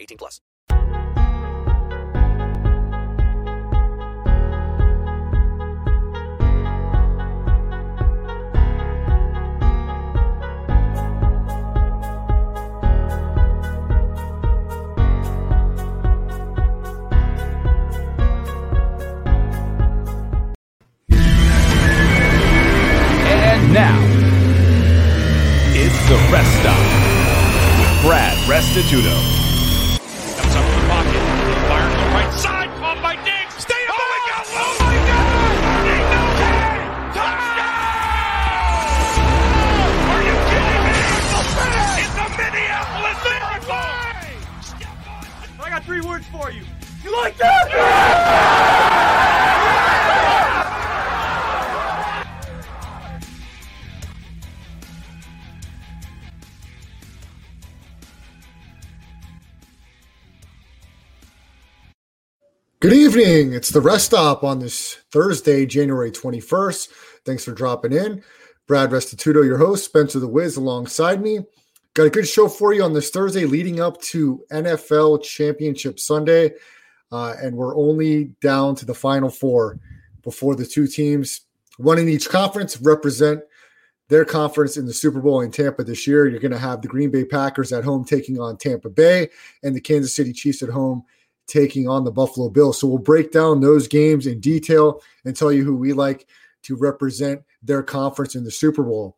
18 plus. And now, it's the rest stop with Brad Restituto. Three words for you. You like that? Good evening. It's the rest stop on this Thursday, January 21st. Thanks for dropping in. Brad Restituto, your host, Spencer the Wiz alongside me. Got a good show for you on this Thursday leading up to NFL Championship Sunday. Uh, and we're only down to the final four before the two teams, one in each conference, represent their conference in the Super Bowl in Tampa this year. You're going to have the Green Bay Packers at home taking on Tampa Bay and the Kansas City Chiefs at home taking on the Buffalo Bills. So we'll break down those games in detail and tell you who we like to represent their conference in the Super Bowl.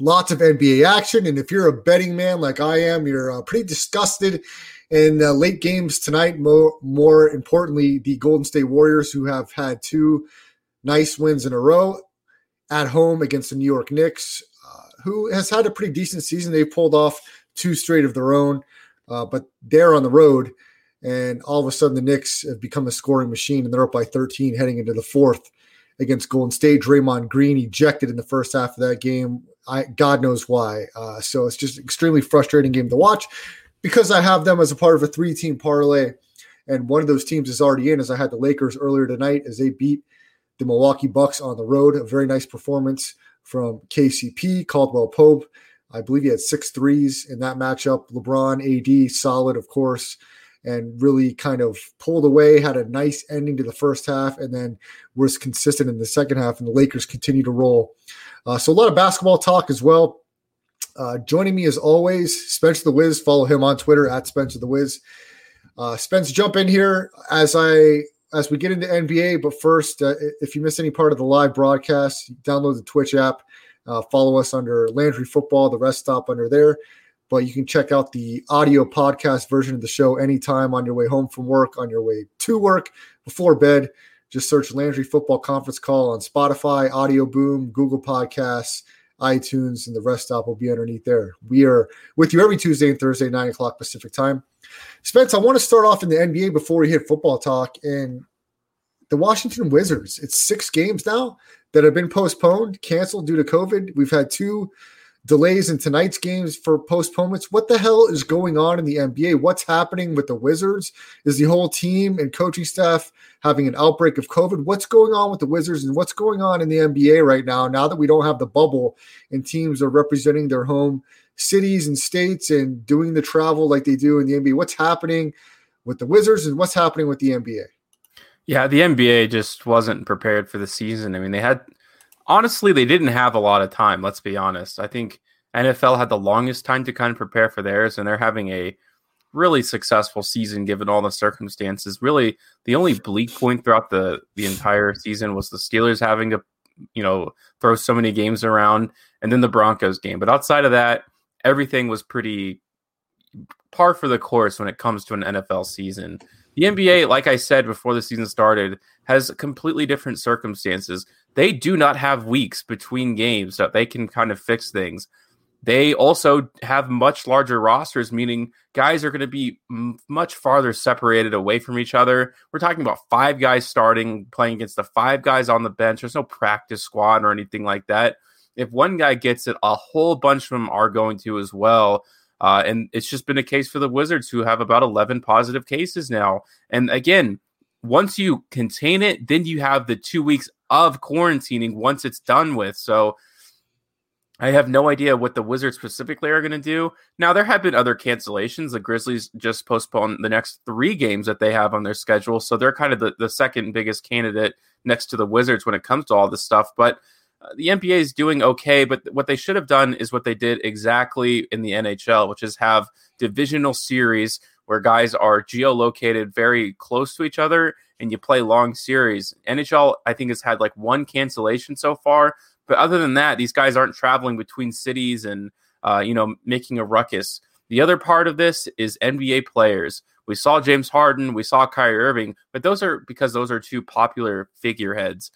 Lots of NBA action. And if you're a betting man like I am, you're uh, pretty disgusted in uh, late games tonight. More, more importantly, the Golden State Warriors, who have had two nice wins in a row at home against the New York Knicks, uh, who has had a pretty decent season. They've pulled off two straight of their own, uh, but they're on the road. And all of a sudden, the Knicks have become a scoring machine, and they're up by 13 heading into the fourth against Golden State. Draymond Green ejected in the first half of that game. I, God knows why. Uh, so it's just extremely frustrating game to watch because I have them as a part of a three-team parlay, and one of those teams is already in. As I had the Lakers earlier tonight, as they beat the Milwaukee Bucks on the road. A very nice performance from KCP Caldwell Pope. I believe he had six threes in that matchup. LeBron, AD, solid, of course and really kind of pulled away, had a nice ending to the first half, and then was consistent in the second half. And the Lakers continue to roll. Uh, so a lot of basketball talk as well. Uh, joining me as always, Spencer the Wiz. Follow him on Twitter at Spencer the Wiz. Uh, Spence, jump in here as I as we get into NBA. But first, uh, if you miss any part of the live broadcast, download the Twitch app. Uh, follow us under Landry Football. The rest stop under there but you can check out the audio podcast version of the show anytime on your way home from work, on your way to work, before bed. Just search Landry Football Conference Call on Spotify, Audio Boom, Google Podcasts, iTunes, and the rest stop will be underneath there. We are with you every Tuesday and Thursday, 9 o'clock Pacific time. Spence, I want to start off in the NBA before we hit football talk. And the Washington Wizards, it's six games now that have been postponed, canceled due to COVID. We've had two delays in tonight's games for postponements. What the hell is going on in the NBA? What's happening with the Wizards? Is the whole team and coaching staff having an outbreak of COVID? What's going on with the Wizards and what's going on in the NBA right now? Now that we don't have the bubble and teams are representing their home cities and states and doing the travel like they do in the NBA, what's happening with the Wizards and what's happening with the NBA? Yeah, the NBA just wasn't prepared for the season. I mean, they had honestly, they didn't have a lot of time. Let's be honest. I think NFL had the longest time to kind of prepare for theirs, and they're having a really successful season given all the circumstances. Really, the only bleak point throughout the the entire season was the Steelers having to, you know, throw so many games around, and then the Broncos game. But outside of that, everything was pretty par for the course when it comes to an NFL season. The NBA, like I said before the season started, has completely different circumstances. They do not have weeks between games that they can kind of fix things. They also have much larger rosters, meaning guys are going to be m- much farther separated away from each other. We're talking about five guys starting, playing against the five guys on the bench. There's no practice squad or anything like that. If one guy gets it, a whole bunch of them are going to as well. Uh, and it's just been a case for the Wizards who have about 11 positive cases now. And again, once you contain it, then you have the two weeks of quarantining once it's done with. So I have no idea what the Wizards specifically are going to do. Now, there have been other cancellations. The Grizzlies just postponed the next three games that they have on their schedule. So they're kind of the, the second biggest candidate next to the Wizards when it comes to all this stuff. But uh, the NBA is doing okay. But what they should have done is what they did exactly in the NHL, which is have divisional series where guys are geolocated very close to each other and you play long series. NHL, I think, has had like one cancellation so far, but other than that, these guys aren't traveling between cities and uh, you know making a ruckus. The other part of this is NBA players. We saw James Harden, we saw Kyrie Irving, but those are because those are two popular figureheads.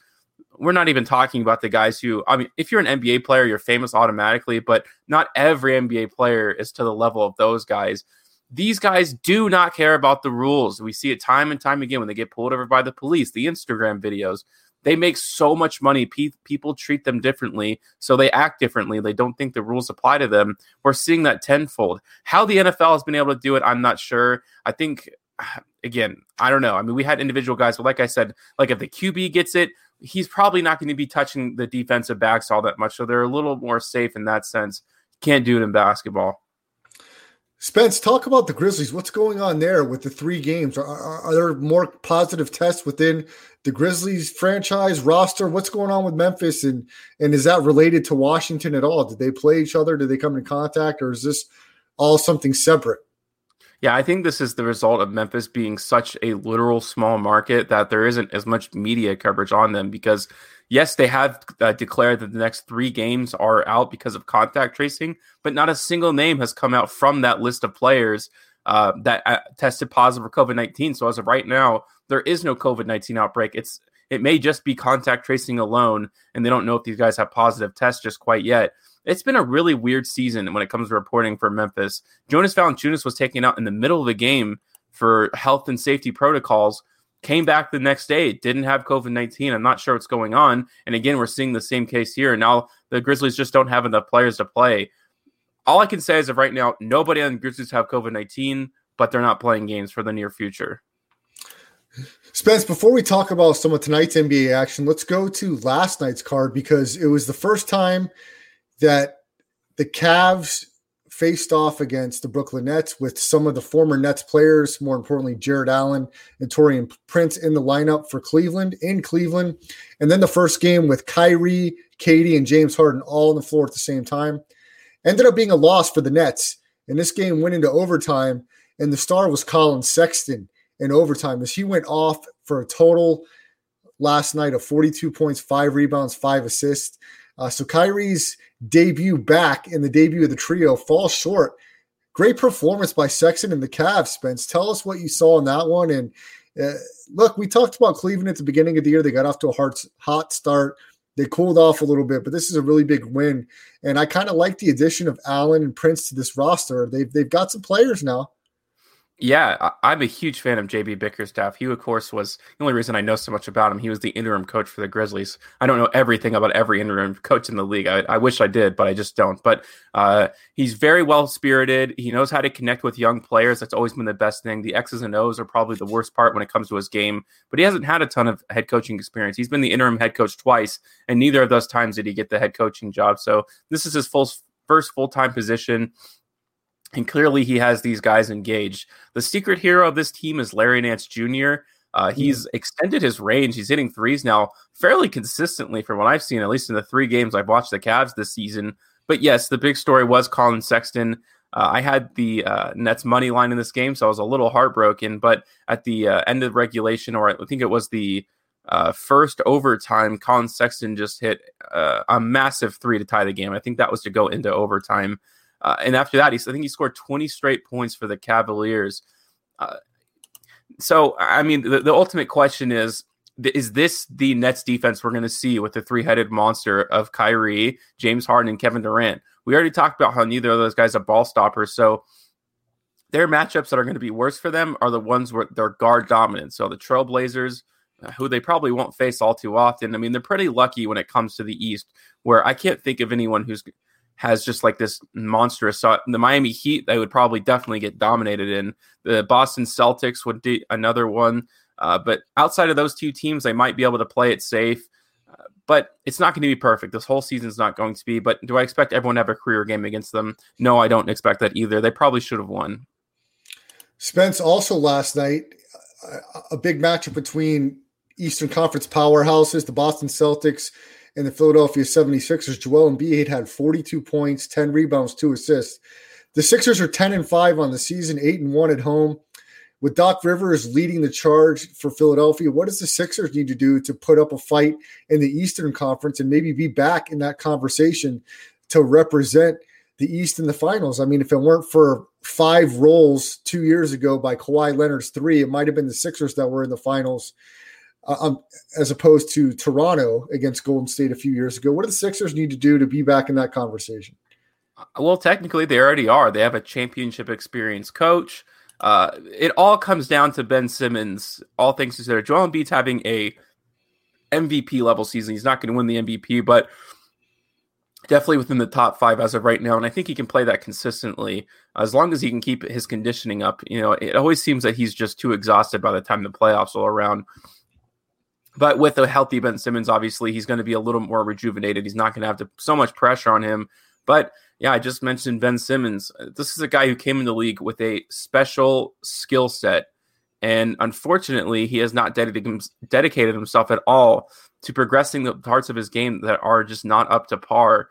We're not even talking about the guys who, I mean, if you're an NBA player, you're famous automatically, but not every NBA player is to the level of those guys. These guys do not care about the rules. We see it time and time again when they get pulled over by the police, the Instagram videos. They make so much money. Pe- people treat them differently, so they act differently. They don't think the rules apply to them. We're seeing that tenfold. How the NFL has been able to do it, I'm not sure. I think, again, I don't know. I mean, we had individual guys, but like I said, like if the QB gets it, he's probably not going to be touching the defensive backs all that much. So they're a little more safe in that sense. Can't do it in basketball. Spence, talk about the Grizzlies. What's going on there with the three games? Are, are, are, there more positive tests within the Grizzlies franchise roster? What's going on with Memphis, and and is that related to Washington at all? Did they play each other? Did they come in contact, or is this all something separate? Yeah, I think this is the result of Memphis being such a literal small market that there isn't as much media coverage on them because yes, they have uh, declared that the next three games are out because of contact tracing, but not a single name has come out from that list of players uh, that uh, tested positive for COVID nineteen. So as of right now, there is no COVID nineteen outbreak. It's it may just be contact tracing alone, and they don't know if these guys have positive tests just quite yet. It's been a really weird season when it comes to reporting for Memphis. Jonas Valanciunas was taken out in the middle of the game for health and safety protocols came back the next day, didn't have COVID 19. I'm not sure what's going on. And again, we're seeing the same case here. Now the Grizzlies just don't have enough players to play. All I can say is of right now, nobody on the Grizzlies have COVID 19, but they're not playing games for the near future. Spence, before we talk about some of tonight's NBA action, let's go to last night's card because it was the first time that the Cavs faced off against the Brooklyn Nets with some of the former Nets players, more importantly, Jarrett Allen and Taurean Prince in the lineup for Cleveland, in Cleveland. And then the first game with Kyrie, KD, and James Harden all on the floor at the same time. Ended up being a loss for the Nets. And this game went into overtime, and the star was Collin Sexton in overtime as he went off for a total last night of 42 points, five rebounds, five assists. Uh, so Kyrie's debut back in the debut of the trio falls short. Great performance by Sexton and the Cavs, Spence. Tell us what you saw in that one. And uh, look, we talked about Cleveland at the beginning of the year. They got off to a hard, hot start. They cooled off a little bit, but this is a really big win. And I kind of like the addition of Allen and Prince to this roster. They've, they've got some players now. Yeah, I'm a huge fan of JB Bickerstaff. He, of course, was the only reason I know so much about him. He was the interim coach for the Grizzlies. I don't know everything about every interim coach in the league. I, I wish I did, but I just don't. But uh, he's very well spirited. He knows how to connect with young players. That's always been the best thing. The X's and O's are probably the worst part when it comes to his game, but he hasn't had a ton of head coaching experience. He's been the interim head coach twice, and neither of those times did he get the head coaching job. So this is his full first full time position. And clearly, he has these guys engaged. The secret hero of this team is Larry Nance Jr. Uh, he's extended his range. He's hitting threes now fairly consistently from what I've seen, at least in the three games I've watched the Cavs this season. But yes, the big story was Collin Sexton. Uh, I had the uh, Nets money line in this game, so I was a little heartbroken. But at the uh, end of regulation, or I think it was the uh, first overtime, Collin Sexton just hit uh, a massive three to tie the game. I think that was to go into overtime. Uh, and after that, he, I think he scored 20 straight points for the Cavaliers. Uh, so, I mean, the, the ultimate question is is this the Nets defense we're going to see with the three headed monster of Kyrie, James Harden, and Kevin Durant? We already talked about how neither of those guys are ball stoppers. So, their matchups that are going to be worse for them are the ones where they're guard dominant. So, the Trailblazers, who they probably won't face all too often. I mean, they're pretty lucky when it comes to the East, where I can't think of anyone who's has just like this monstrous. So the Miami Heat, they would probably definitely get dominated in. The Boston Celtics would be another one. Uh, but outside of those two teams, they might be able to play it safe. Uh, but it's not going to be perfect. This whole season is not going to be. But do I expect everyone to have a career game against them? No, I don't expect that either. They probably should have won. Spence also last night, a big matchup between Eastern Conference powerhouses, the Boston Celtics and the Philadelphia 76ers. Joel Embiid had 42 points, 10 rebounds, 2 assists. The Sixers are 10 and 5 on the season, 8 and 1 at home. With Doc Rivers leading the charge for Philadelphia, what does the Sixers need to do to put up a fight in the Eastern Conference and maybe be back in that conversation to represent the East in the finals? I mean, if it weren't for five rolls two years ago by Kawhi Leonard's three, it might have been the Sixers that were in the finals um, as opposed to Toronto against Golden State a few years ago. What do the Sixers need to do to be back in that conversation? Uh, well, technically, they already are. They have a championship experience coach. Uh, it all comes down to Ben Simmons. All things considered, Joel Embiid's having a MVP level season. He's not going to win the MVP, but definitely within the top five as of right now. And I think he can play that consistently as long as he can keep his conditioning up. You know, it always seems that he's just too exhausted by the time the playoffs are around. But with a healthy Ben Simmons, obviously he's going to be a little more rejuvenated. He's not going to have to, so much pressure on him. But yeah, I just mentioned Ben Simmons. Uh, this is a guy who came in the league with a special skill set. And unfortunately, he has not dedicated himself at all to progressing the parts of his game that are just not up to par.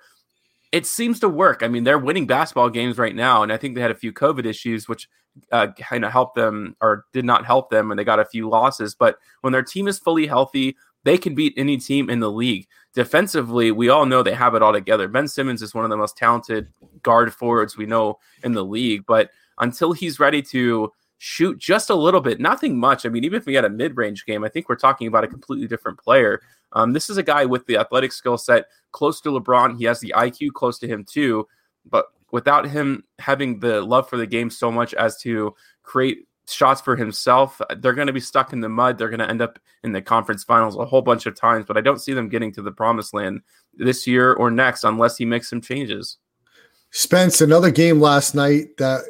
It seems to work. I mean, they're winning basketball games right now, and I think they had a few COVID issues, which uh, kind of helped them or did not help them, and they got a few losses. But when their team is fully healthy, they can beat any team in the league. Defensively, we all know they have it all together. Ben Simmons is one of the most talented guard forwards we know in the league, but until he's ready to shoot just a little bit, nothing much. I mean, even if we had a mid range game, I think we're talking about a completely different player. Um, this is a guy with the athletic skill set close to LeBron. He has the IQ close to him too, but without him having the love for the game so much as to create shots for himself, they're going to be stuck in the mud. They're going to end up in the conference finals a whole bunch of times, but I don't see them getting to the promised land this year or next unless he makes some changes. Spence, another game last night that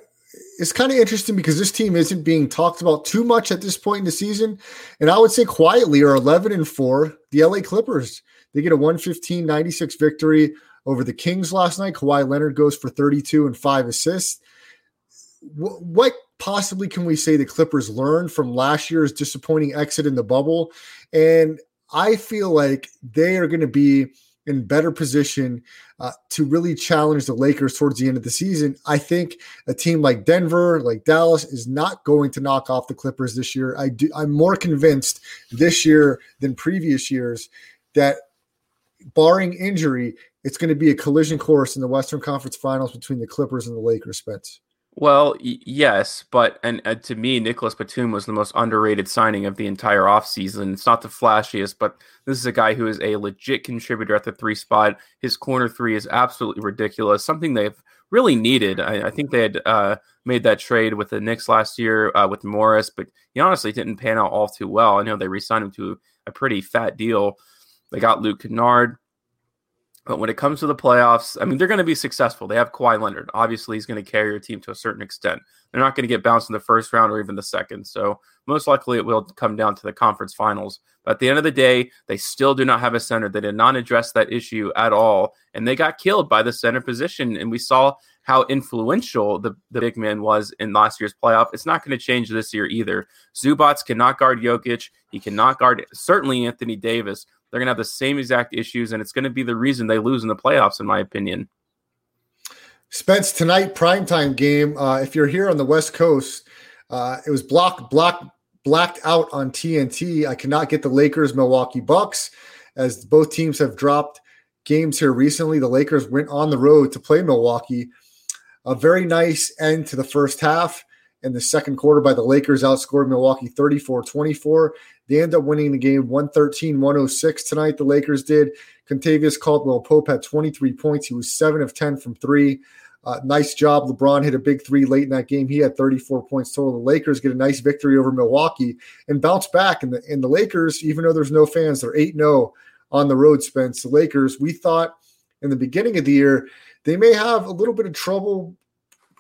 is kind of interesting because this team isn't being talked about too much at this point in the season. And I would say quietly are 11 and 4. The LA Clippers, they get a 115 96 victory over the Kings last night. Kawhi Leonard goes for 32 and five assists. What possibly can we say the Clippers learned from last year's disappointing exit in the bubble? And I feel like they are going to be in better position uh, to really challenge the Lakers towards the end of the season. I think a team like Denver, like Dallas, is not going to knock off the Clippers this year. I do. I'm more convinced this year than previous years that, barring injury, it's going to be a collision course in the Western Conference Finals between the Clippers and the Lakers. Spence. Well, y- yes, but and, and, to me, Nicolas Batum was the most underrated signing of the entire offseason. It's not the flashiest, but this is a guy who is a legit contributor at the three spot. His corner three is absolutely ridiculous, something they've really needed. I, I think they had uh, made that trade with the Knicks last year uh, with Morris, but he honestly didn't pan out all too well. I know they re signed him to a pretty fat deal. They got Luke Kennard. But when it comes to the playoffs, I mean, they're going to be successful. They have Kawhi Leonard. Obviously, he's going to carry your team to a certain extent. They're not going to get bounced in the first round or even the second. So, most likely, it will come down to the conference finals. But at the end of the day, they still do not have a center. They did not address that issue at all. And they got killed by the center position. And we saw how influential the, the big man was in last year's playoff. It's not going to change this year either. Zubac cannot guard Jokic. He cannot guard certainly Anthony Davis. They're going to have the same exact issues, and it's going to be the reason they lose in the playoffs, in my opinion. Spence tonight primetime game. Uh, if you're here on the West Coast, uh, it was blocked blocked blacked out on TNT. I cannot get the Lakers Milwaukee Bucks as both teams have dropped games here recently. The Lakers went on the road to play Milwaukee. A very nice end to the first half. In the second quarter, by the Lakers outscored Milwaukee 34 24. They end up winning the game 113 106 tonight. The Lakers did. Kentavious Caldwell Pope had 23 points. He was 7 of 10 from three. Uh, nice job. LeBron hit a big three late in that game. He had 34 points total. The Lakers get a nice victory over Milwaukee and bounce back. And the, and the Lakers, even though there's no fans, they're 8 0 on the road, Spence. The Lakers, we thought in the beginning of the year, they may have a little bit of trouble,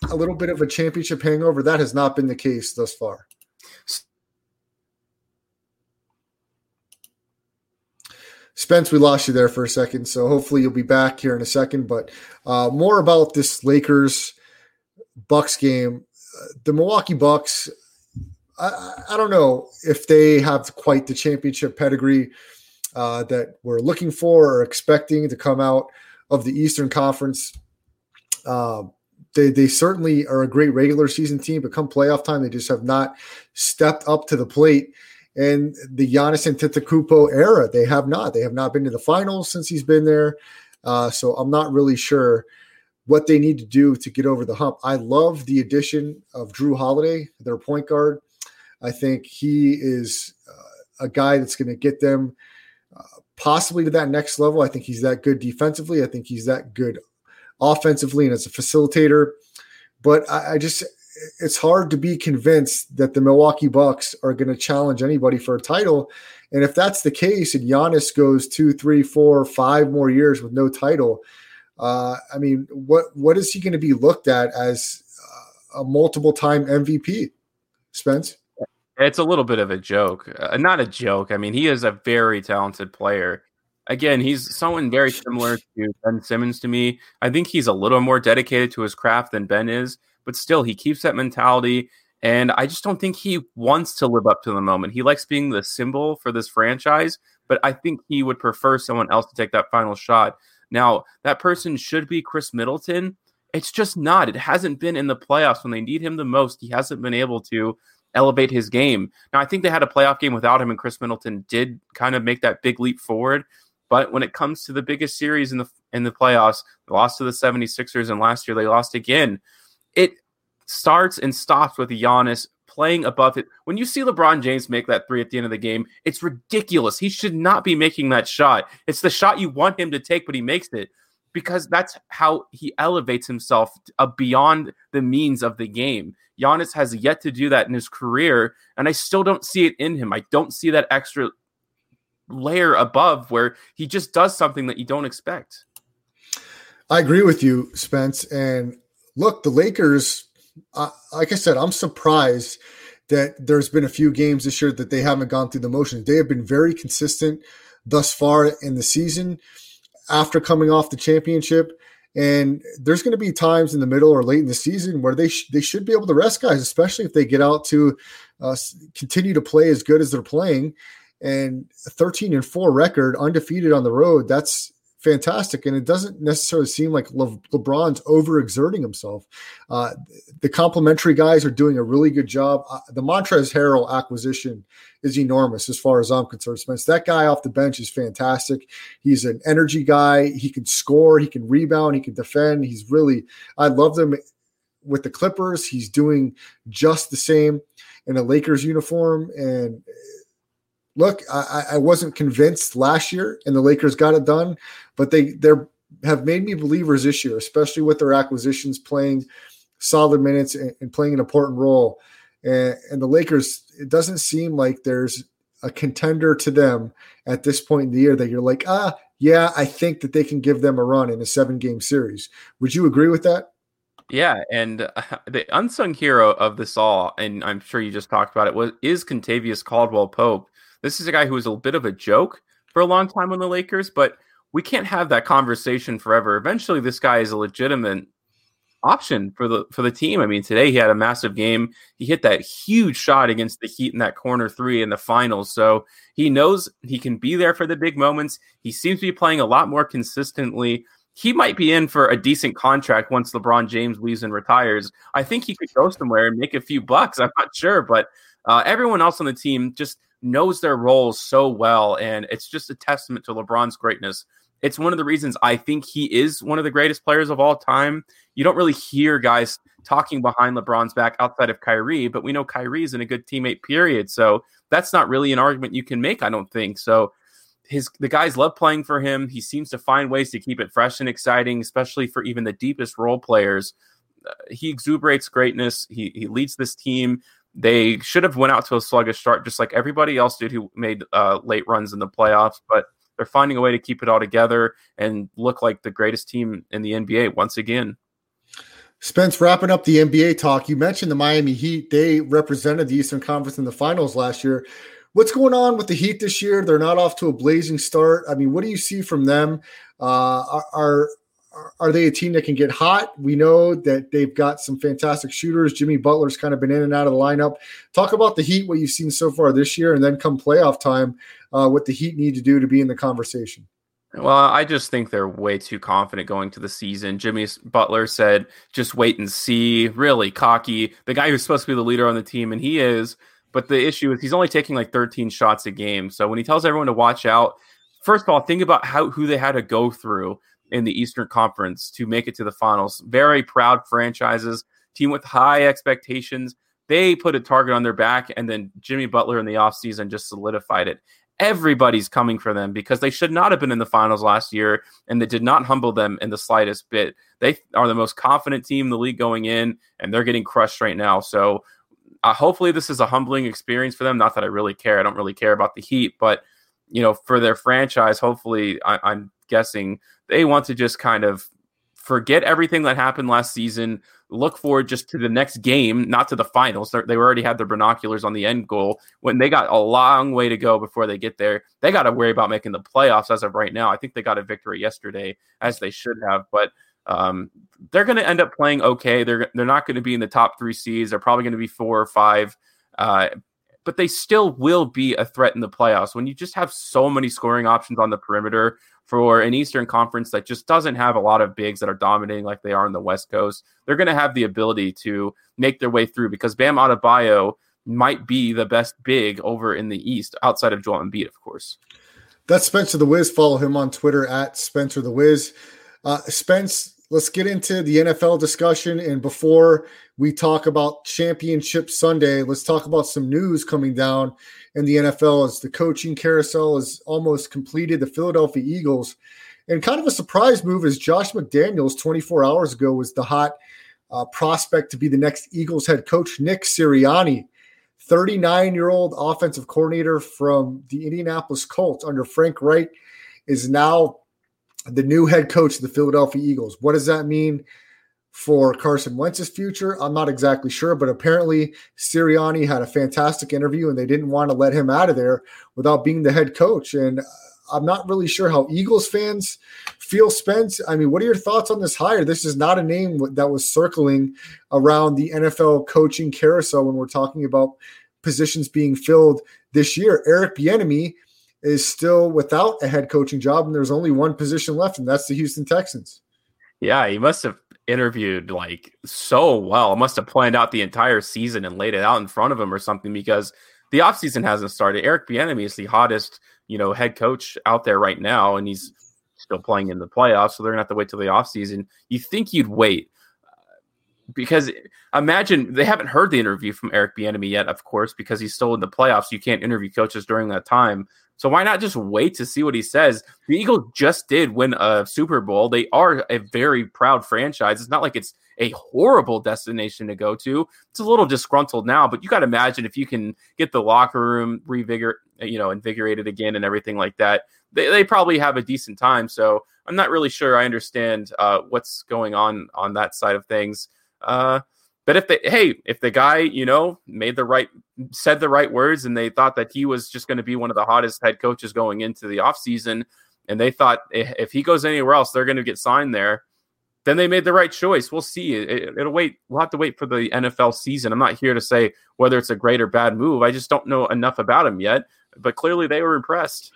a little bit of a championship hangover. That has not been the case thus far. Spence, we lost you there for a second, so hopefully you'll be back here in a second. But uh, more about this Lakers Bucks game. The Milwaukee Bucks, I, I, don't know if they have quite the championship pedigree uh, that we're looking for or expecting to come out of the Eastern Conference. Uh, they, they certainly are a great regular season team, but come playoff time, they just have not stepped up to the plate and the Giannis Antetokounmpo era. They have not. They have not been to the finals since he's been there. Uh, so I'm not really sure what they need to do to get over the hump. I love the addition of Jrue Holiday, their point guard. I think he is uh, a guy that's going to get them uh, possibly to that next level. I think he's that good defensively. I think he's that good offensively and as a facilitator. But I, I just it's hard to be convinced that the Milwaukee Bucks are going to challenge anybody for a title. And if that's the case, and Giannis goes two, three, four, five more years with no title, uh, I mean, what what is he going to be looked at as uh, a multiple time MVP? Spence. It's a little bit of a joke, uh, not a joke. I mean, he is a very talented player. Again, he's someone very similar to Ben Simmons to me. I think he's a little more dedicated to his craft than Ben is but still he keeps that mentality. And I just don't think he wants to live up to the moment. He likes being the symbol for this franchise, but I think he would prefer someone else to take that final shot. Now, that person should be Khris Middleton. It's just not. It hasn't been in the playoffs when they need him the most. He hasn't been able to elevate his game. Now, I think they had a playoff game without him, and Khris Middleton did kind of make that big leap forward. But when it comes to the biggest series in the in the playoffs, they lost to the 76ers, and last year they lost again it starts and stops with Giannis playing above it. When you see LeBron James make that three at the end of the game, it's ridiculous. He should not be making that shot. It's the shot you want him to take, but he makes it because that's how he elevates himself uh, beyond the means of the game. Giannis has yet to do that in his career, and I still don't see it in him. I don't see that extra layer above where he just does something that you don't expect. I agree with you, Spence. And look, the Lakers, uh, like I said, I'm surprised that there's been a few games this year that they haven't gone through the motions. They have been very consistent thus far in the season after coming off the championship. And there's going to be times in the middle or late in the season where they sh- they should be able to rest guys, especially if they get out to uh, continue to play as good as they're playing. And 13 and four record, undefeated on the road. That's fantastic. And it doesn't necessarily seem like Le- LeBron's overexerting himself. Uh, the complimentary guys are doing a really good job. Uh, the Montrezl Harrell acquisition is enormous as far as I'm concerned. Spence, that guy off the bench is fantastic. He's an energy guy. He can score, he can rebound, he can defend. He's really, I love them with the Clippers. He's doing just the same in a Lakers uniform. And look, I, I wasn't convinced last year, and the Lakers got it done, but they they have made me believers this year, especially with their acquisitions playing solid minutes and, and playing an important role. And, and the Lakers, it doesn't seem like there's a contender to them at this point in the year that you're like, ah, yeah, I think that they can give them a run in a seven game series. Would you agree with that? Yeah, and uh, the unsung hero of this all, and I'm sure you just talked about it, was is Kentavious Caldwell Pope. This is a guy who was a bit of a joke for a long time on the Lakers, but we can't have that conversation forever. Eventually, this guy is a legitimate option for the for the team. I mean, today he had a massive game. He hit that huge shot against the Heat in that corner three in the finals. So he knows he can be there for the big moments. He seems to be playing a lot more consistently. he might be in for a decent contract once LeBron James leaves and retires. I think he could go somewhere and make a few bucks. I'm not sure, but uh, everyone else on the team just knows their roles so well, and it's just a testament to LeBron's greatness. It's one of the reasons I think he is one of the greatest players of all time. You don't really hear guys talking behind LeBron's back outside of Kyrie, but we know Kyrie's in a good teammate, period. So that's not really an argument you can make, I don't think. So his the guys love playing for him. He seems to find ways to keep it fresh and exciting, especially for even the deepest role players. Uh, he exuberates greatness. He he leads this team. They should have went out to a sluggish start, just like everybody else did who made uh, late runs in the playoffs. But they're finding a way to keep it all together and look like the greatest team in the NBA once again. Spence, wrapping up the NBA talk, you mentioned the Miami Heat. They represented the Eastern Conference in the finals last year. What's going on with the Heat this year? They're not off to a blazing start. I mean, what do you see from them? Uh, are are they a team that can get hot? We know that they've got some fantastic shooters. Jimmy Butler's kind of been in and out of the lineup. Talk about the Heat, what you've seen so far this year, and then come playoff time, uh, what the Heat need to do to be in the conversation. Well, I just think they're way too confident going to the season. Jimmy Butler said, just wait and see. Really cocky. The guy who's supposed to be the leader on the team, and he is. But the issue is he's only taking like 13 shots a game. So when he tells everyone to watch out, first of all, think about how who they had to go through in the Eastern Conference to make it to the finals. Very proud franchises, team with high expectations. They put a target on their back, and then Jimmy Butler in the offseason just solidified it. Everybody's coming for them because they should not have been in the finals last year, and they did not humble them in the slightest bit. They are the most confident team in the league going in, and they're getting crushed right now. So uh, hopefully this is a humbling experience for them. Not that I really care. I don't really care about the Heat, but you know, for their franchise, hopefully, I, I'm guessing they want to just kind of forget everything that happened last season. Look forward just to the next game, not to the finals. They're, they already had their binoculars on the end goal. When they got a long way to go before they get there, they got to worry about making the playoffs as of right now. I think they got a victory yesterday, as they should have. But um, they're going to end up playing okay. They're they're not going to be in the top three seeds. They're probably going to be four or five, uh, but they still will be a threat in the playoffs. When you just have so many scoring options on the perimeter for an Eastern Conference that just doesn't have a lot of bigs that are dominating like they are on the West Coast, they're going to have the ability to make their way through because Bam Adebayo might be the best big over in the East outside of Joel Embiid, of course. That's Spencer the Wiz. Follow him on Twitter at Spencer the Wiz. Uh, Spence, let's get into the NFL discussion. And before we talk about Championship Sunday, let's talk about some news coming down in the NFL as the coaching carousel is almost completed. The Philadelphia Eagles, and kind of a surprise move is Josh McDaniels 24 hours ago was the hot uh, prospect to be the next Eagles head coach. Nick Sirianni, 39 year old offensive coordinator from the Indianapolis Colts under Frank Reich, is now the new head coach of the Philadelphia Eagles. What does that mean for Carson Wentz's future? I'm not exactly sure, but apparently Sirianni had a fantastic interview and they didn't want to let him out of there without being the head coach. And I'm not really sure how Eagles fans feel, Spence. I mean, what are your thoughts on this hire? This is not a name that was circling around the NFL coaching carousel when we're talking about positions being filled this year. Eric Bieniemy – is still without a head coaching job, and there's only one position left, and that's the Houston Texans. Yeah, he must have interviewed like so well. Must have planned out the entire season and laid it out in front of him or something because the offseason hasn't started. Eric Bieniemy is the hottest, you know, head coach out there right now, and he's still playing in the playoffs, so they're gonna have to wait till the offseason. You think you'd wait because imagine they haven't heard the interview from Eric Bieniemy yet, of course, because he's still in the playoffs. You can't interview coaches during that time. So why not just wait to see what he says? The Eagles just did win a Super Bowl. They are a very proud franchise. It's not like it's a horrible destination to go to. It's a little disgruntled now, but you got to imagine if you can get the locker room revigor, you know, invigorated again and everything like that. They, they probably have a decent time. So I'm not really sure I understand uh, what's going on on that side of things. Uh, but if they, hey, if the guy, you know, made the right, said the right words and they thought that he was just going to be one of the hottest head coaches going into the offseason, and they thought if he goes anywhere else, they're going to get signed there, then they made the right choice. We'll see. It, will wait. We'll have to wait for the NFL season. I'm not here to say whether it's a great or bad move. I just don't know enough about him yet. But clearly, they were impressed.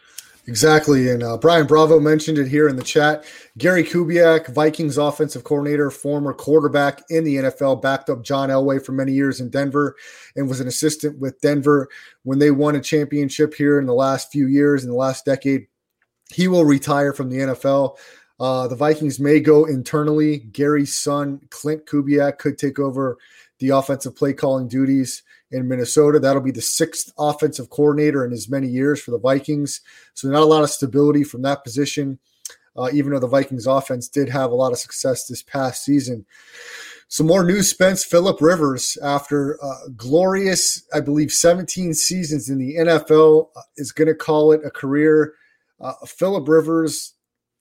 Exactly. And uh, Brian Bravo mentioned it here in the chat. Gary Kubiak, Vikings offensive coordinator, former quarterback in the NFL, backed up John Elway for many years in Denver and was an assistant with Denver when they won a championship here in the last few years, in the last decade. He will retire from the NFL. Uh, the Vikings may go internally. Gary's son, Klint Kubiak, could take over the offensive play calling duties in Minnesota. That'll be the sixth offensive coordinator in as many years for the Vikings. So, not a lot of stability from that position, uh, even though the Vikings offense did have a lot of success this past season. Some more news, Spence. Philip Rivers, after uh, glorious, I believe, 17 seasons in the NFL, uh, is going to call it a career. Uh, Philip Rivers,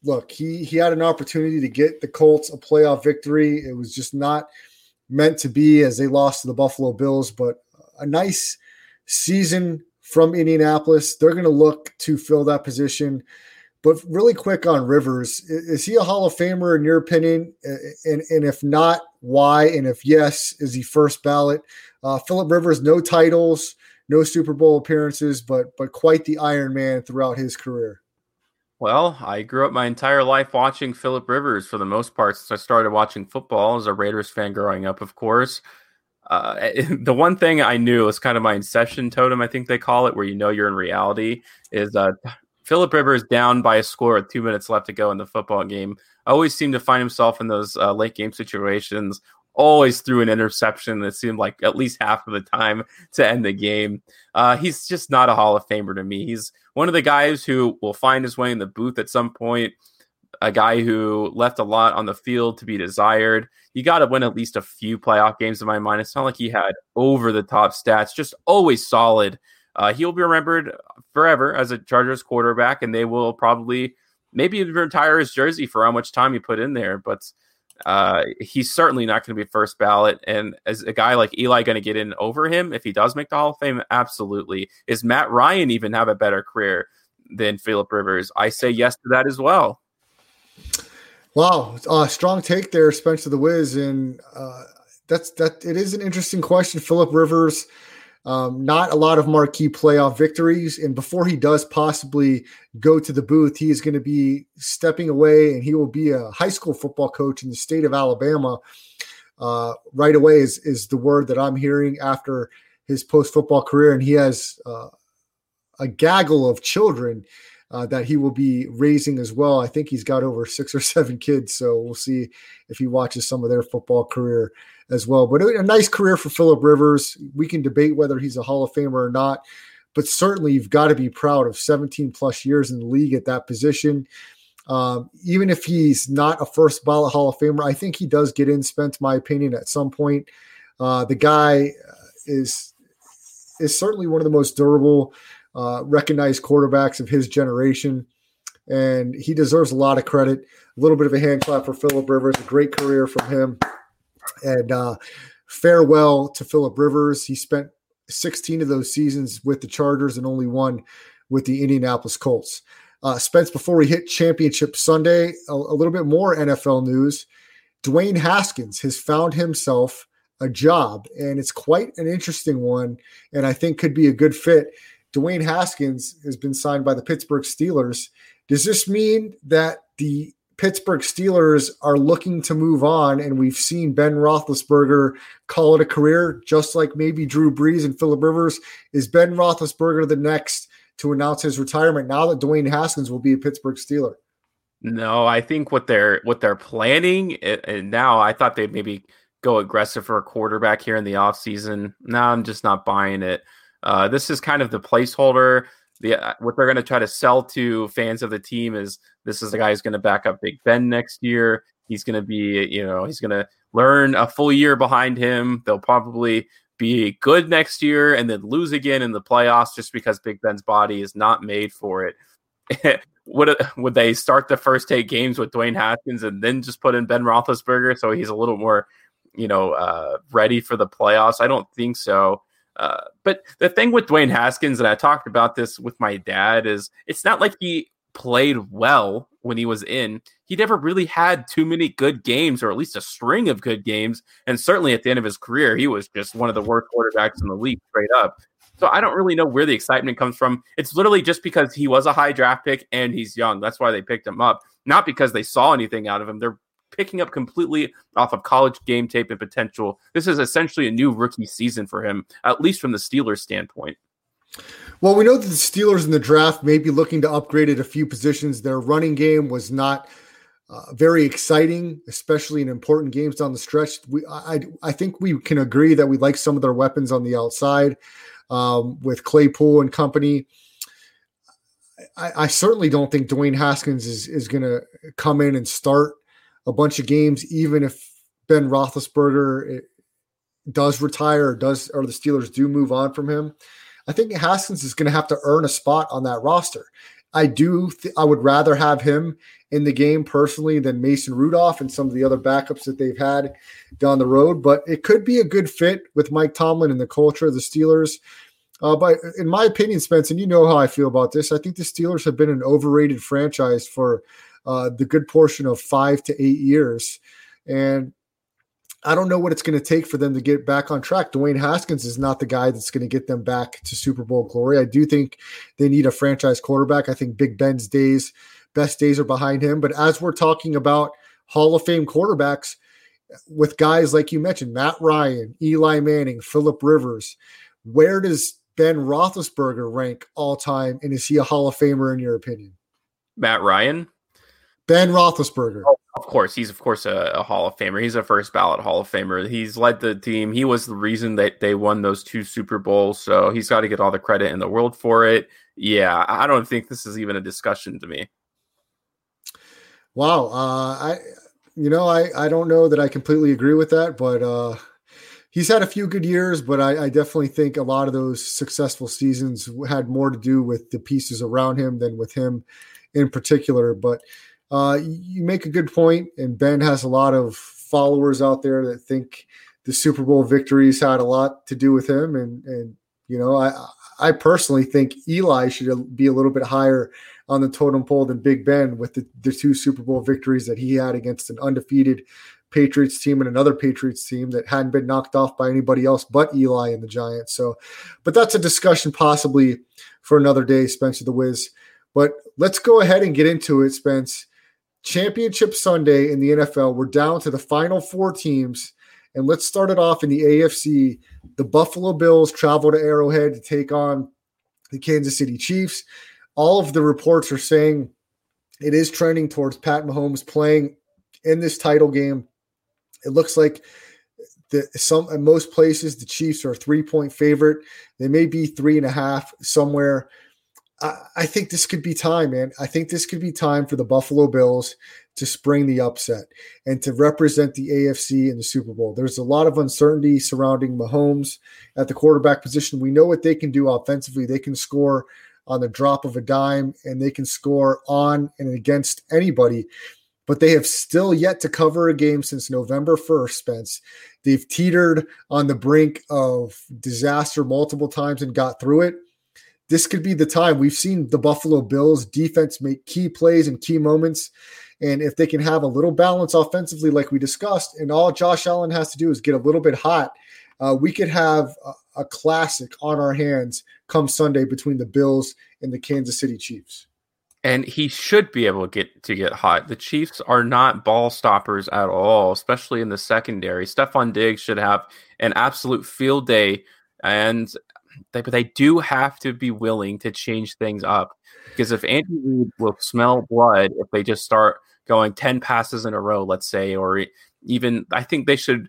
look, he he had an opportunity to get the Colts a playoff victory. It was just not meant to be as they lost to the Buffalo Bills, but a nice season from Indianapolis. They're going to look to fill that position. But really quick on Rivers, is he a Hall of Famer in your opinion? And, and if not, why? And if yes, is he first ballot? Uh, Philip Rivers, no titles, no Super Bowl appearances, but but quite the Iron Man throughout his career. Well, I grew up my entire life watching Philip Rivers for the most part since I started watching football as a Raiders fan growing up, of course. Uh, the one thing I knew was kind of my inception totem, I think they call it, where you know you're in reality, is uh, Philip Rivers down by a score with two minutes left to go in the football game. I always seemed to find himself in those uh, late game situations, always threw an interception that seemed like at least half of the time to end the game. Uh, he's just not a Hall of Famer to me. He's one of the guys who will find his way in the booth at some point a guy who left a lot on the field to be desired. You got to win at least a few playoff games in my mind. It's not like he had over the top stats, just always solid. Uh, he'll be remembered forever as a Chargers quarterback, and they will probably maybe retire his jersey for how much time he put in there. But uh, he's certainly not going to be first ballot. And is a guy like Eli going to get in over him if he does make the Hall of Fame? Absolutely. Is Matt Ryan even have a better career than Philip Rivers? I say yes to that as well. Wow, uh, strong take there, Spencer the Wiz, and uh, that's that. It is an interesting question. Philip Rivers, um, not a lot of marquee playoff victories, and before he does possibly go to the booth, he is going to be stepping away, and he will be a high school football coach in the state of Alabama. Uh, right away is is the word that I'm hearing after his post football career, and he has uh, a gaggle of children uh, that he will be raising as well. I think he's got over six or seven kids, so we'll see if he watches some of their football career as well. But a, nice career for Philip Rivers. We can debate whether he's a Hall of Famer or not, but certainly you've got to be proud of 17 plus years in the league at that position. Um, even if he's not a first ballot Hall of Famer, I think he does get in. Spent my opinion at some point. Uh, the guy is is certainly one of the most durable uh, recognized quarterbacks of his generation. And he deserves a lot of credit. A little bit of a hand clap for Philip Rivers, a great career from him. And uh, farewell to Philip Rivers. He spent 16 of those seasons with the Chargers and only one with the Indianapolis Colts. Uh, Spence, before we hit Championship Sunday, a, a little bit more NFL news. Dwayne Haskins has found himself a job, and it's quite an interesting one, and I think could be a good fit. Dwayne Haskins has been signed by the Pittsburgh Steelers. Does this mean that the Pittsburgh Steelers are looking to move on, and we've seen Ben Roethlisberger call it a career, just like maybe Drew Brees and Philip Rivers? Is Ben Roethlisberger the next to announce his retirement now that Dwayne Haskins will be a Pittsburgh Steeler? No, I think what they're what they're planning, and now I thought they'd maybe go aggressive for a quarterback here in the offseason. No, I'm just not buying it. Uh, this is kind of the placeholder. The uh, what they're going to try to sell to fans of the team is this is the guy who's going to back up Big Ben next year. He's going to be, you know, he's going to learn a full year behind him. They'll probably be good next year and then lose again in the playoffs just because Big Ben's body is not made for it. would would they start the first eight games with Dwayne Haskins and then just put in Ben Roethlisberger so he's a little more, you know, uh, ready for the playoffs? I don't think so. Uh, but the thing with Dwayne Haskins, and I talked about this with my dad, is it's not like he played well when he was in. He never really had too many good games, or at least a string of good games. And certainly at the end of his career, he was just one of the worst quarterbacks in the league, straight up. So I don't really know where the excitement comes from. It's literally just because he was a high draft pick and he's young. That's why they picked him up, not because they saw anything out of him. They're picking up completely off of college game tape and potential. This is essentially a new rookie season for him, at least from the Steelers' standpoint. Well, we know that the Steelers in the draft may be looking to upgrade at a few positions. Their running game was not uh, very exciting, especially in important games down the stretch. We, I, I think we can agree that we like some of their weapons on the outside um, with Claypool and company. I, I, certainly don't think Dwayne Haskins is is going to come in and start a bunch of games, even if Ben Roethlisberger eh, does retire or does or the Steelers do move on from him. I think Haskins is going to have to earn a spot on that roster. I do. Th- I would rather have him in the game personally than Mason Rudolph and some of the other backups that they've had down the road. But it could be a good fit with Mike Tomlin and the culture of the Steelers. Uh, but in my opinion, Spence, and you know how I feel about this, I think the Steelers have been an overrated franchise for uh, the good portion of five to eight years. And I don't know what it's going to take for them to get back on track. Dwayne Haskins is not the guy that's going to get them back to Super Bowl glory. I do think they need a franchise quarterback. I think Big Ben's days, best days are behind him. But as we're talking about Hall of Fame quarterbacks, with guys like you mentioned, Matt Ryan, Eli Manning, Philip Rivers, where does Ben Roethlisberger rank all time? And is he a Hall of Famer in your opinion? Matt Ryan? Ben Roethlisberger. Oh, of course, he's of course a, a, Hall of Famer. He's a first ballot Hall of Famer. He's led the team. He was the reason that they won those two Super Bowls. So he's got to get all the credit in the world for it. Yeah, I don't think this is even a discussion to me. Wow, uh, I, you know, I I don't know that I completely agree with that, but uh, he's had a few good years. But I, I definitely think a lot of those successful seasons had more to do with the pieces around him than with him in particular. But uh, you make a good point, and Ben has a lot of followers out there that think the Super Bowl victories had a lot to do with him. And and you know, I I personally think Eli should be a little bit higher on the totem pole than Big Ben with the, the two Super Bowl victories that he had against an undefeated Patriots team and another Patriots team that hadn't been knocked off by anybody else but Eli and the Giants. So, but that's a discussion possibly for another day, Spencer the Wiz. But let's go ahead and get into it, Spence. Championship Sunday in the NFL. We're down to the final four teams. And let's start it off in the AFC. The Buffalo Bills travel to Arrowhead to take on the Kansas City Chiefs. All of the reports are saying it is trending towards Pat Mahomes playing in this title game. It looks like the some in most places the Chiefs are a three point favorite. They may be three and a half somewhere. I, think this could be time, man. I think this could be time for the Buffalo Bills to spring the upset and to represent the AFC in the Super Bowl. There's a lot of uncertainty surrounding Mahomes at the quarterback position. We know what they can do offensively. They can score on the drop of a dime and they can score on and against anybody, but they have still yet to cover a game since November 1st, Spence. They've teetered on the brink of disaster multiple times and got through it this could be the time. We've seen the Buffalo Bills defense make key plays and key moments. And if they can have a little balance offensively, like we discussed, and all Josh Allen has to do is get a little bit hot, uh, we could have a, a classic on our hands come Sunday between the Bills and the Kansas City Chiefs. And he should be able to get to get hot. The Chiefs are not ball stoppers at all, especially in the secondary. Stefon Diggs should have an absolute field day. And they, but they do have to be willing to change things up because if Andy Reid will smell blood if they just start going 10 passes in a row, let's say, or even I think they should.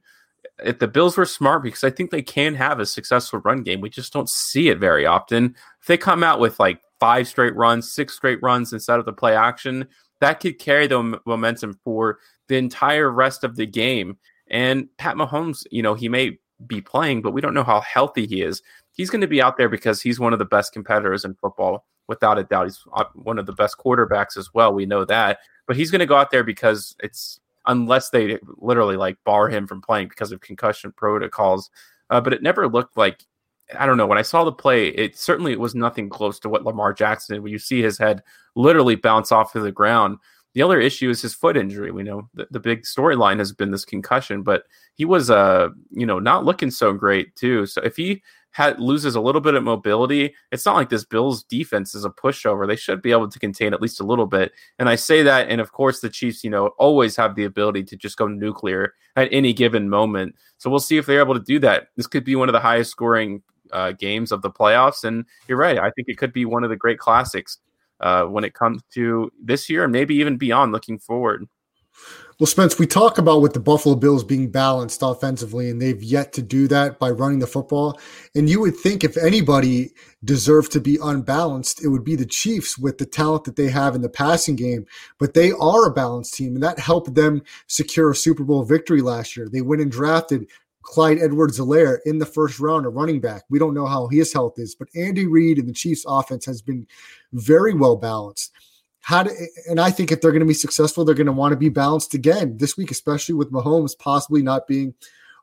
If the Bills were smart, because I think they can have a successful run game, we just don't see it very often. If they come out with like five straight runs, six straight runs instead of the play action, that could carry the momentum for the entire rest of the game. And Pat Mahomes, you know, he may be playing, but we don't know how healthy he is he's going to be out there because he's one of the best competitors in football, without a doubt. He's uh, one of the best quarterbacks as well. We know that, but he's going to go out there because it's unless they literally like bar him from playing because of concussion protocols. Uh, but it never looked like I don't know. When I saw the play, it certainly was nothing close to what Lamar Jackson did. When you see his head literally bounce off to the ground, the other issue is his foot injury. We know the, the big storyline has been this concussion, but he was uh you know not looking so great too. So if he had loses a little bit of mobility, it's not like this Bills defense is a pushover. They should be able to contain at least a little bit. And I say that, and of course the Chiefs, you know, always have the ability to just go nuclear at any given moment. So we'll see if they're able to do that. This could be one of the highest scoring uh, games of the playoffs, and you're right. I think it could be one of the great classics uh, when it comes to this year and maybe even beyond. Looking forward. Well, Spence, we talk about with the Buffalo Bills being balanced offensively, and they've yet to do that by running the football. And you would think if anybody deserved to be unbalanced, it would be the Chiefs with the talent that they have in the passing game. But they are a balanced team, and that helped them secure a Super Bowl victory last year. They went and drafted Clyde Edwards-Helaire in the first round, a running back. We don't know how his health is, but Andy Reid and the Chiefs offense has been very well balanced how to, and I think if they're going to be successful, they're going to want to be balanced again this week, especially with Mahomes possibly not being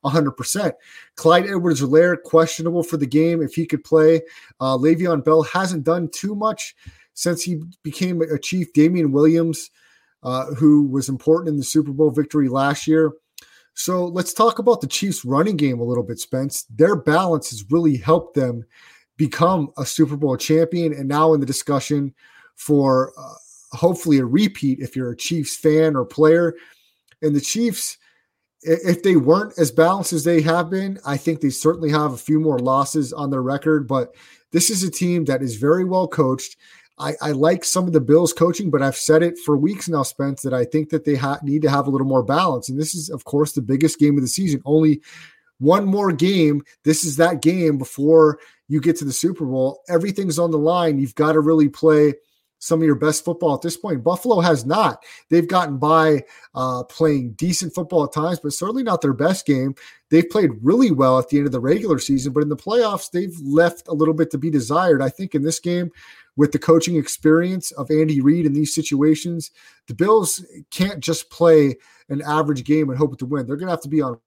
100%. Clyde Edwards Helaire, questionable for the game if he could play. Uh, Le'Veon Bell hasn't done too much since he became a chief. Damien Williams, uh, who was important in the Super Bowl victory last year. So let's talk about the Chiefs' running game a little bit, Spence. Their balance has really helped them become a Super Bowl champion and now in the discussion for. Uh, hopefully a repeat if you're a Chiefs fan or player. And the Chiefs, if they weren't as balanced as they have been, I think they certainly have a few more losses on their record. But this is a team that is very well coached. I, I like some of the Bills coaching, but I've said it for weeks now, Spence, that I think that they ha- need to have a little more balance. And this is, of course, the biggest game of the season. Only one more game. This is that game before you get to the Super Bowl. Everything's on the line. You've got to really play – some of your best football at this point. Buffalo has not. They've gotten by uh, playing decent football at times, but certainly not their best game. They've played really well at the end of the regular season, but in the playoffs, they've left a little bit to be desired. I think in this game, with the coaching experience of Andy Reid in these situations, the Bills can't just play an average game and hope to win. They're going to have to be on.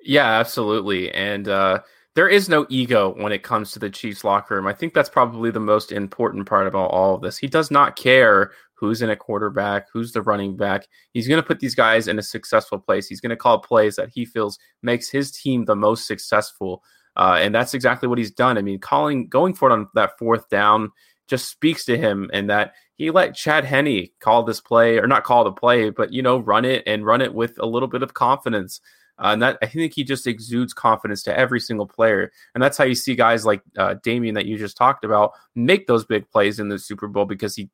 Yeah, absolutely. And, uh, there is no ego when it comes to the Chiefs locker room. I think that's probably the most important part about all of this. He does not care who's in a quarterback, who's the running back. He's going to put these guys in a successful place. He's going to call plays that he feels makes his team the most successful. Uh, and that's exactly what he's done. I mean, calling going for it on that fourth down just speaks to him and that he let Chad Henne call this play or not call the play, but you know, run it and run it with a little bit of confidence. Uh, and that I think he just exudes confidence to every single player. And that's how you see guys like uh, Damien that you just talked about make those big plays in the Super Bowl because he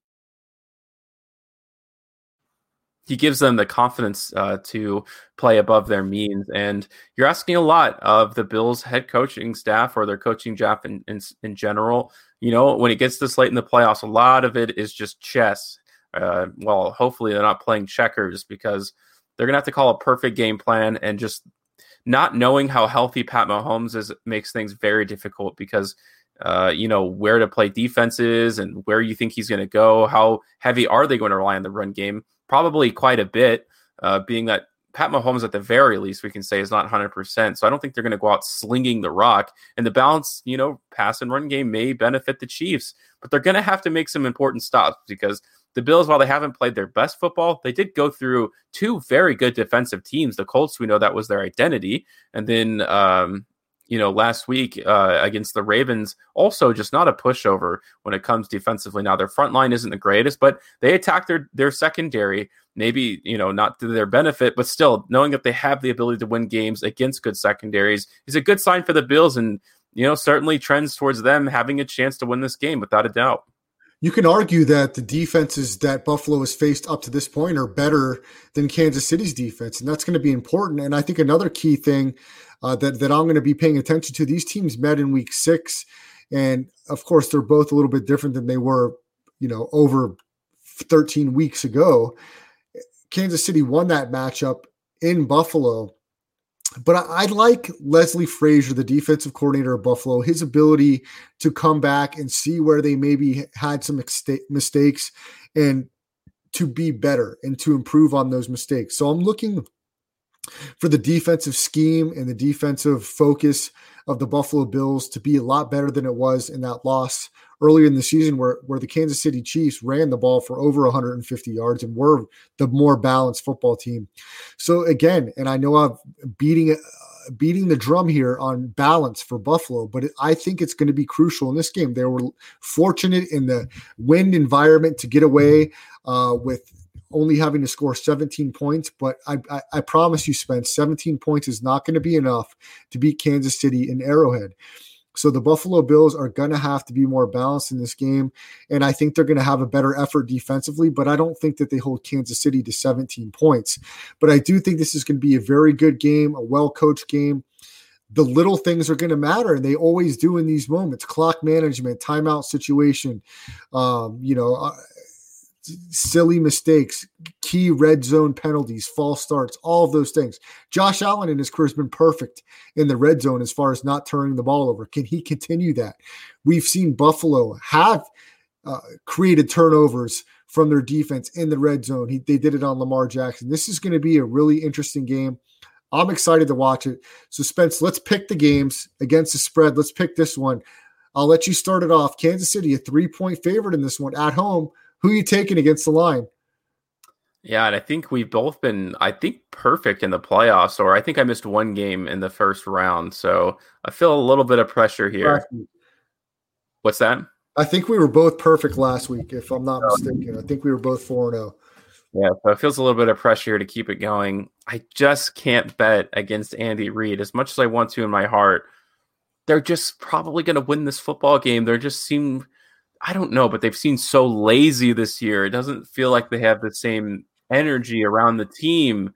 he gives them the confidence uh, to play above their means. And you're asking a lot of the Bills head coaching staff or their coaching staff in, in, in general. You know, when it gets this late in the playoffs, a lot of it is just chess. Uh, well, hopefully they're not playing checkers because – they're to have to call a perfect game plan and just not knowing how healthy Pat Mahomes is makes things very difficult because uh, you know where to play defenses and where you think he's going to go. How heavy are they going to rely on the run game? Probably quite a bit, uh, being that Pat Mahomes at the very least we can say is not 100%. So I don't think they're going to go out slinging the rock. And the balance, you know, pass and run game may benefit the Chiefs, but they're going to have to make some important stops because the Bills, while they haven't played their best football, they did go through two very good defensive teams. The Colts, we know that was their identity. And then, um, you know, last week uh, against the Ravens, also just not a pushover when it comes defensively. Now their front line isn't the greatest, but they attack their their secondary. Maybe you know not to their benefit, but still knowing that they have the ability to win games against good secondaries is a good sign for the Bills, and you know certainly trends towards them having a chance to win this game without a doubt you can argue that the defenses that Buffalo has faced up to this point are better than Kansas City's defense, and that's going to be important. And I think another key thing uh, that that I'm going to be paying attention to: these teams met in Week Six, and of course they're both a little bit different than they were, you know, over 13 weeks ago. Kansas City won that matchup in Buffalo but I, I, like Leslie Frazier, the defensive coordinator of Buffalo, his ability to come back and see where they maybe had some mistakes and to be better and to improve on those mistakes. So I'm looking for the defensive scheme and the defensive focus of the Buffalo Bills to be a lot better than it was in that loss earlier in the season where, where the Kansas City Chiefs ran the ball for over 150 yards and were the more balanced football team. So again, and I know I'm beating beating the drum here on balance for Buffalo, but I think it's going to be crucial in this game. They were fortunate in the wind environment to get away uh, with only having to score 17 points, but I, I, I promise you, Spence, 17 points is not going to be enough to beat Kansas City in Arrowhead. So the Buffalo Bills are going to have to be more balanced in this game. And I think they're going to have a better effort defensively, but I don't think that they hold Kansas City to 17 points. But I do think this is going to be a very good game, a well coached game. The little things are going to matter, and they always do in these moments clock management, timeout situation, um, you know, uh, silly mistakes, key red zone penalties, false starts, all of those things. Josh Allen in his career has been perfect in the red zone as far as not turning the ball over. Can he continue that? We've seen Buffalo have uh, created turnovers from their defense in the red zone. He, they did it on Lamar Jackson. This is going to be a really interesting game. I'm excited to watch it. So, Spence, let's pick the games against the spread. Let's pick this one. I'll let you start it off. Kansas City, a three point favorite in this one at home who are you taking against the line? Yeah, and I think we've both been, I think, perfect in the playoffs, or I think I missed one game in the first round. So I feel a little bit of pressure here. What's that? I think we were both perfect last week, if I'm not oh. mistaken. I think we were both 4 0. Yeah, so it feels a little bit of pressure to keep it going. I just can't bet against Andy Reid as much as I want to in my heart. They're just probably going to win this football game. They're just seem I don't know, but they've seemed so lazy this year. It doesn't feel like they have the same energy around the team.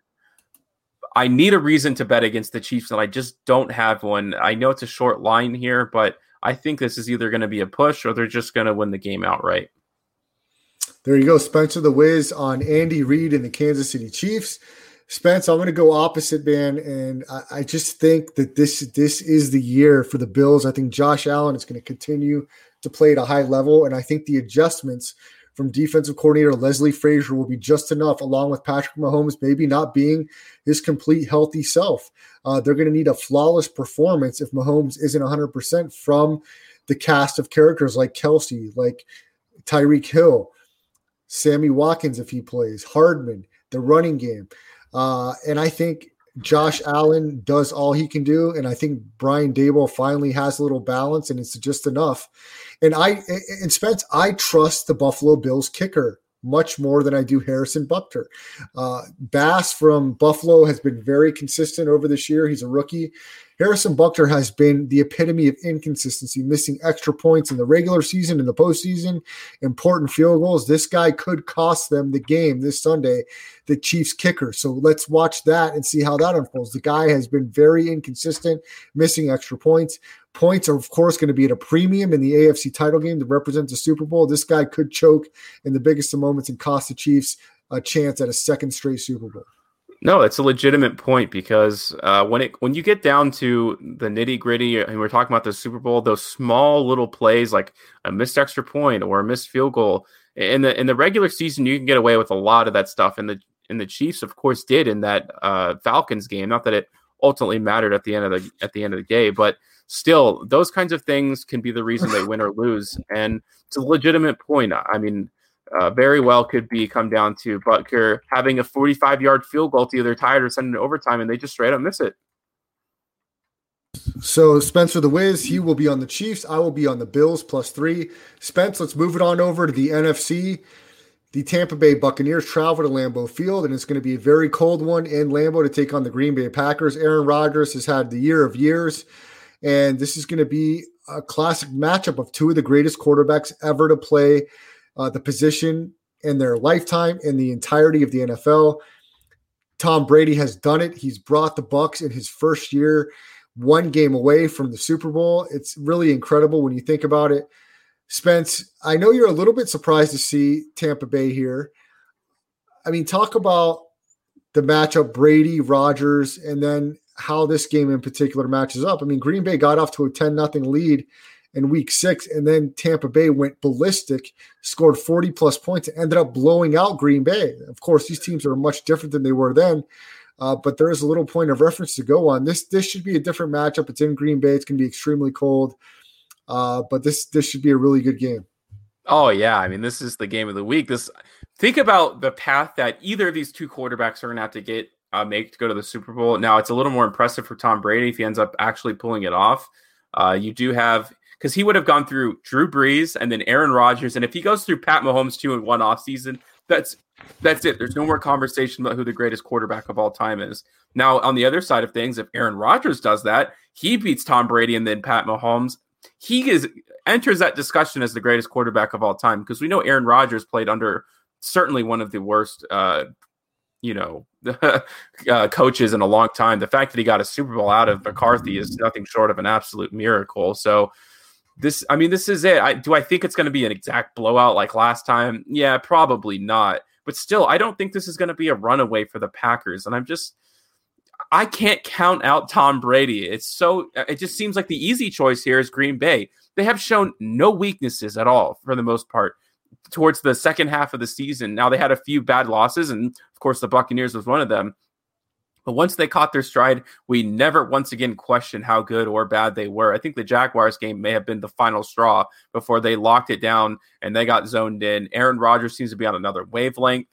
I need a reason to bet against the Chiefs, and I just don't have one. I know it's a short line here, but I think this is either going to be a push or they're just going to win the game outright. There you go, Spencer the Wiz on Andy Reid and the Kansas City Chiefs. Spence, I'm going to go opposite, man, and I, I, just think that this this is the year for the Bills. I think Josh Allen is going to continue to play at a high level. And I think the adjustments from defensive coordinator Leslie Frazier will be just enough, along with Patrick Mahomes maybe not being his complete healthy self. Uh, they're going to need a flawless performance if Mahomes isn't 100% from the cast of characters like Kelce, like Tyreek Hill, Sammy Watkins, if he plays, Hardman, the running game. Uh, and I think Josh Allen does all he can do, and I think Brian Daboll finally has a little balance, and it's just enough. And I and Spence, I trust the Buffalo Bills kicker much more than I do Harrison Butker. Uh, Bass from Buffalo has been very consistent over this year. He's a rookie. Harrison Butker has been the epitome of inconsistency, missing extra points in the regular season, in the postseason, important field goals. This guy could cost them the game this Sunday, the Chiefs kicker. So let's watch that and see how that unfolds. The guy has been very inconsistent, missing extra points. Points are, of course, going to be at a premium in the AFC title game to represent the Super Bowl. This guy could choke in the biggest of moments and cost the Chiefs a chance at a second straight Super Bowl. No, it's a legitimate point because uh, when it when you get down to the nitty gritty, and we're talking about the Super Bowl, those small little plays like a missed extra point or a missed field goal in the in the regular season, you can get away with a lot of that stuff. And the and the Chiefs, of course, did in that uh, Falcons game. Not that it ultimately mattered at the end of the at the end of the day, but still, those kinds of things can be the reason they win or lose. And it's a legitimate point. I mean uh, very well could be come down to Butker having a 45 yard field goal to either tie it or send it overtime, and they just straight up miss it. So Spencer the Wiz, he will be on the Chiefs. I will be on the Bills plus three. Spence, let's move it on over to the NFC. The Tampa Bay Buccaneers travel to Lambeau Field, and it's going to be a very cold one in Lambeau to take on the Green Bay Packers. Aaron Rodgers has had the year of years, and this is going to be a classic matchup of two of the greatest quarterbacks ever to play uh, the position in their lifetime in the entirety of the NFL. Tom Brady has done it. He's brought the Bucks in his first year one game away from the Super Bowl. It's really incredible when you think about it. Spence, I know you're a little bit surprised to see Tampa Bay here. I mean, talk about the matchup Brady, Rodgers, and then how this game in particular matches up. I mean, Green Bay got off to a 10 nothing lead in week six. And then Tampa Bay went ballistic, scored 40 plus points, and ended up blowing out Green Bay. Of course, these teams are much different than they were then. Uh, but there is a little point of reference to go on. This this should be a different matchup. It's in Green Bay. It's going to be extremely cold, uh, but this this should be a really good game. Oh yeah, I mean this is the game of the week. This think about the path that either of these two quarterbacks are going to have to get uh, make to go to the Super Bowl. Now it's a little more impressive for Tom Brady if he ends up actually pulling it off. Uh, you do have because he would have gone through Drew Brees and then Aaron Rodgers, and if he goes through Pat Mahomes two in one offseason, that's that's it. There's no more conversation about who the greatest quarterback of all time is. Now, on the other side of things, if Aaron Rodgers does that, he beats Tom Brady and then Pat Mahomes. He is enters that discussion as the greatest quarterback of all time because we know Aaron Rodgers played under certainly one of the worst, uh, you know, uh, coaches in a long time. The fact that he got a Super Bowl out of McCarthy is nothing short of an absolute miracle. So this, I mean, this is it. I, do I think it's going to be an exact blowout like last time? Yeah, probably not. But still, I don't think this is going to be a runaway for the Packers. And I'm just, I can't count out Tom Brady. It's so, it just seems like the easy choice here is Green Bay. They have shown no weaknesses at all for the most part towards the second half of the season. Now they had a few bad losses, and of course the Buccaneers was one of them. But once they caught their stride, we never once again questioned how good or bad they were. I think the Jaguars game may have been the final straw before they locked it down and they got zoned in. Aaron Rodgers seems to be on another wavelength.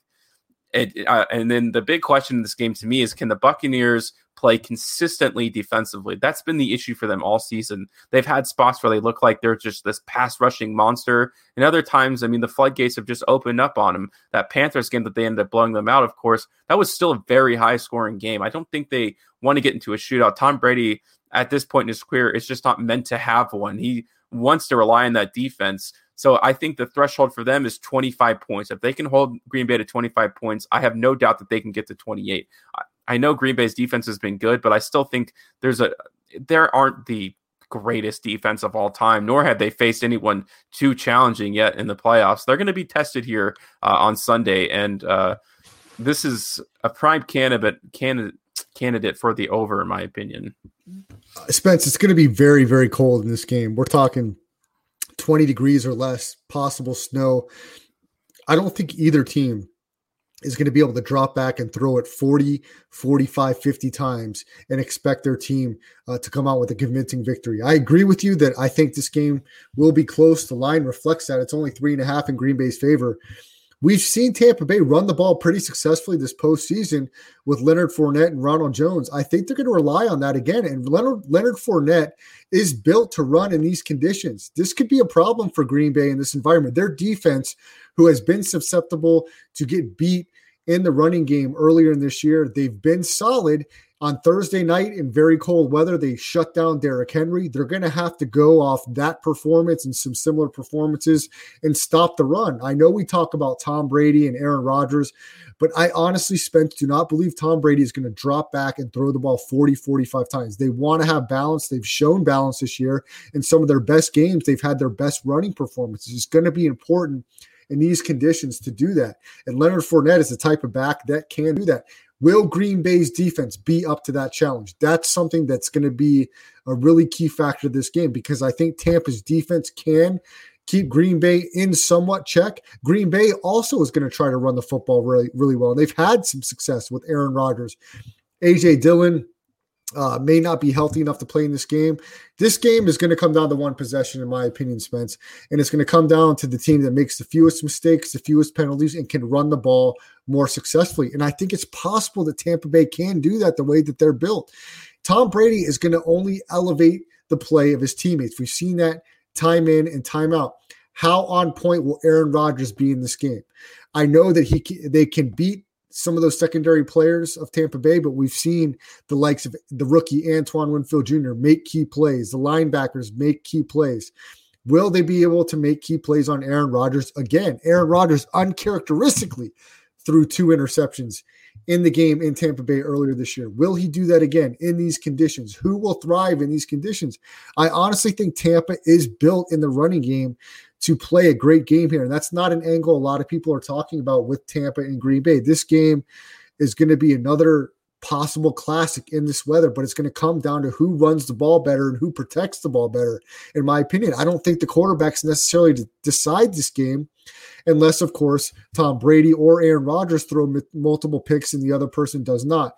It, uh, and then the big question in this game to me is can the Buccaneers play consistently defensively? That's been the issue for them all season. They've had spots where they look like they're just this pass rushing monster. And other times, I mean, the floodgates have just opened up on them. That Panthers game that they ended up blowing them out, of course, that was still a very high scoring game. I don't think they want to get into a shootout. Tom Brady, at this point in his career, is just not meant to have one. He wants to rely on that defense. So I think the threshold for them is 25 points. If they can hold Green Bay to 25 points, I have no doubt that they can get to 28. I, know Green Bay's defense has been good, but I still think there's a there aren't the greatest defense of all time, nor have they faced anyone too challenging yet in the playoffs. They're going to be tested here uh, on Sunday, and uh, this is a prime candidate candidate candidate for the over, in my opinion. Spence, it's going to be very very cold in this game. We're talking 20 degrees or less, possible snow. I don't think either team is going to be able to drop back and throw it 40, 45, 50 times and expect their team uh, to come out with a convincing victory. I agree with you that I think this game will be close. The line reflects that. It's only three and a half in Green Bay's favor. We've seen Tampa Bay run the ball pretty successfully this postseason with Leonard Fournette and Ronald Jones. I think they're going to rely on that again. And Leonard, Leonard Fournette is built to run in these conditions. This could be a problem for Green Bay in this environment. Their defense, who has been susceptible to get beat in the running game earlier in this year, they've been solid on Thursday night in very cold weather, they shut down Derrick Henry. They're going to have to go off that performance and some similar performances and stop the run. I know we talk about Tom Brady and Aaron Rodgers, but I honestly, Spence, do not believe Tom Brady is going to drop back and throw the ball 40, 45 times. They want to have balance. They've shown balance this year. In some of their best games, they've had their best running performances. It's going to be important in these conditions to do that. And Leonard Fournette is the type of back that can do that. Will Green Bay's defense be up to that challenge? That's something that's going to be a really key factor of this game because I think Tampa's defense can keep Green Bay in somewhat check. Green Bay also is going to try to run the football really, really well. And they've had some success with Aaron Rodgers. AJ Dillon, uh, may not be healthy enough to play in this game. This game is going to come down to one possession, in my opinion, Spence. And it's going to come down to the team that makes the fewest mistakes, the fewest penalties, and can run the ball more successfully. And I think it's possible that Tampa Bay can do that the way that they're built. Tom Brady is going to only elevate the play of his teammates. We've seen that time in and time out. How on point will Aaron Rodgers be in this game? I know that he they can beat some of those secondary players of Tampa Bay, but we've seen the likes of the rookie Antoine Winfield Jr. make key plays, the linebackers make key plays. Will they be able to make key plays on Aaron Rodgers again? Aaron Rodgers uncharacteristically threw two interceptions in the game in Tampa Bay earlier this year. Will he do that again in these conditions? Who will thrive in these conditions? I honestly think Tampa is built in the running game to play a great game here. And that's not an angle a lot of people are talking about with Tampa and Green Bay. This game is going to be another possible classic in this weather, but it's going to come down to who runs the ball better and who protects the ball better. In my opinion, I don't think the quarterbacks necessarily decide this game, unless, of course, Tom Brady or Aaron Rodgers throw multiple picks and the other person does not.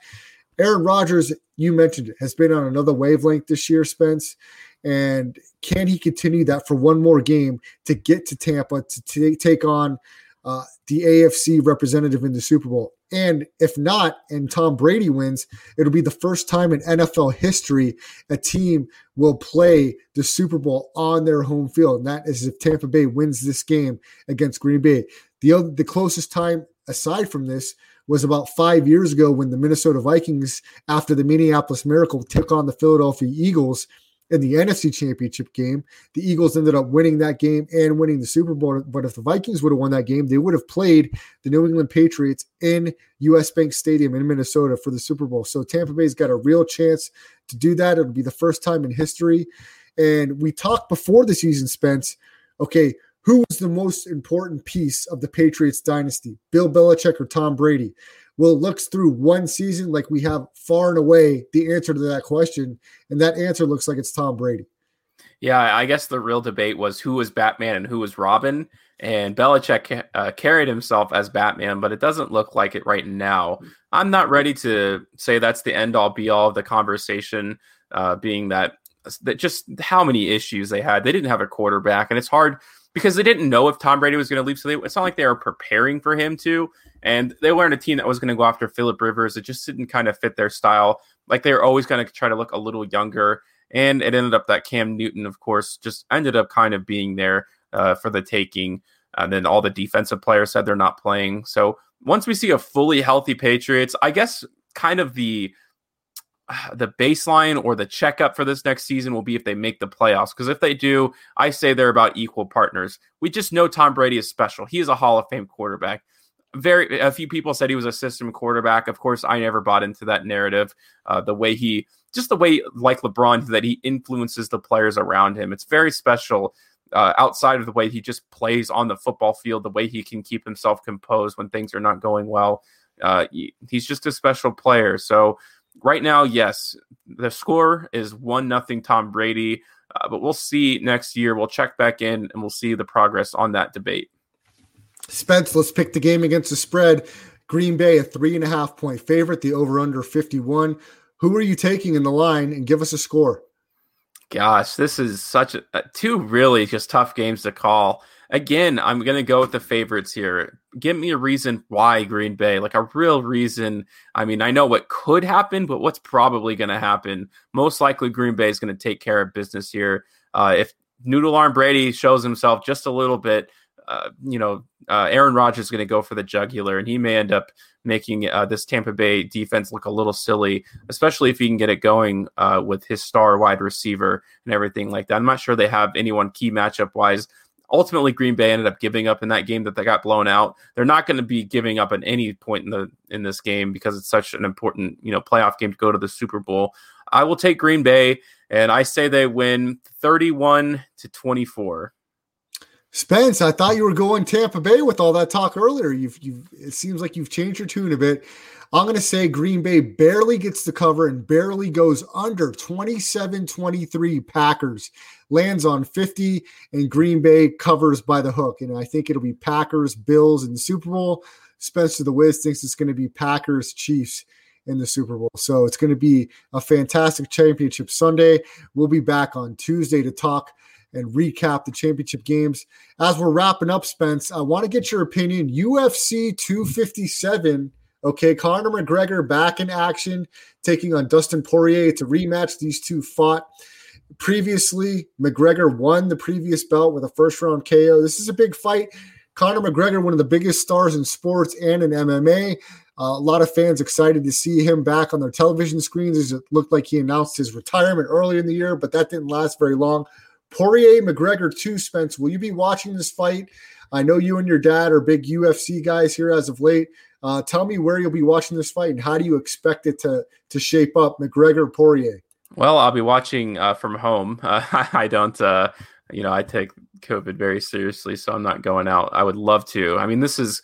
Aaron Rodgers, you mentioned it, has been on another wavelength this year, Spence. And can he continue that for one more game to get to Tampa to t- take on uh, the AFC representative in the Super Bowl? And if not, and Tom Brady wins, it'll be the first time in NFL history a team will play the Super Bowl on their home field. And that is if Tampa Bay wins this game against Green Bay. The, the closest time aside from this was about five years ago when the Minnesota Vikings, after the Minneapolis Miracle, took on the Philadelphia Eagles in the NFC Championship game. The Eagles ended up winning that game and winning the Super Bowl. But if the Vikings would have won that game, they would have played the New England Patriots in US Bank Stadium in Minnesota for the Super Bowl. So Tampa Bay's got a real chance to do that. It'll be the first time in history. And we talked before the season, Spence. Okay, who was the most important piece of the Patriots dynasty, Bill Belichick or Tom Brady? Well, it looks through one season like we have far and away the answer to that question, and that answer looks like it's Tom Brady. Yeah, I guess the real debate was who was Batman and who was Robin. And Belichick uh, carried himself as Batman, but it doesn't look like it right now. I'm not ready to say that's the end all be all of the conversation, uh, being that that just how many issues they had. They didn't have a quarterback, and it's hard because they didn't know if Tom Brady was going to leave. So they, it's not like they were preparing for him to. And they weren't a team that was going to go after Philip Rivers. It just didn't kind of fit their style. Like they were always going to try to look a little younger. And it ended up that Cam Newton, of course, just ended up kind of being there uh, for the taking. And then all the defensive players said they're not playing. So once we see a fully healthy Patriots, I guess kind of the the baseline or the checkup for this next season will be if they make the playoffs. Because if they do, I say they're about equal partners. We just know Tom Brady is special. He is a Hall of Fame quarterback. Very a few people said he was a system quarterback. Of course, I never bought into that narrative. Uh, the way he, just the way like LeBron, that he influences the players around him. It's very special. Uh, outside of the way he just plays on the football field, the way he can keep himself composed when things are not going well. Uh, he, he's just a special player. So right now, yes, the score is one nothing Tom Brady, uh, but we'll see next year. We'll check back in and we'll see the progress on that debate. Spence, let's pick the game against the spread. Green Bay, a three and a half point favorite, the over under 51. Who are you taking in the line and give us a score? Gosh, this is such a, two really just tough games to call again, I'm going to go with the favorites here. Give me a reason why Green Bay, like a real reason. I mean, I know what could happen, but what's probably going to happen? Most likely, Green Bay is going to take care of business here. Uh, if Noodle Arm Brady shows himself just a little bit, uh, you know, uh, Aaron Rodgers is going to go for the jugular, and he may end up making uh, this Tampa Bay defense look a little silly, especially if he can get it going uh, with his star wide receiver and everything like that. I'm not sure they have anyone key matchup wise ultimately Green Bay ended up giving up in that game that they got blown out. They're not going to be giving up at any point in the in this game because it's such an important, you know, playoff game to go to the Super Bowl. I will take Green Bay and I say they win 31 to 24. Spence, I thought you were going Tampa Bay with all that talk earlier. You've, you've it seems like you've changed your tune a bit. I'm going to say Green Bay barely gets the cover and barely goes under 27 23 Packers. Lands on 50 and Green Bay covers by the hook. And I think it'll be Packers, Bills in the Super Bowl. Spencer the Wiz thinks it's going to be Packers, Chiefs in the Super Bowl. So it's going to be a fantastic championship Sunday. We'll be back on Tuesday to talk and recap the championship games. As we're wrapping up, Spence, I want to get your opinion. UFC 257 Okay, Conor McGregor back in action, taking on Dustin Poirier. It's a rematch. These two fought previously. McGregor won the previous belt with a first round KO. This is a big fight. Conor McGregor, one of the biggest stars in sports and in MMA. Uh, a lot of fans excited to see him back on their television screens as it looked like he announced his retirement earlier in the year, but that didn't last very long. Poirier McGregor, too, Spence. Will you be watching this fight? I know you and your dad are big UFC guys here as of late. Uh, tell me where you'll be watching this fight and how do you expect it to to shape up, McGregor Poirier? Well, I'll be watching uh, from home. Uh, I don't, uh, you know, I take COVID very seriously, so I'm not going out. I would love to. I mean, this is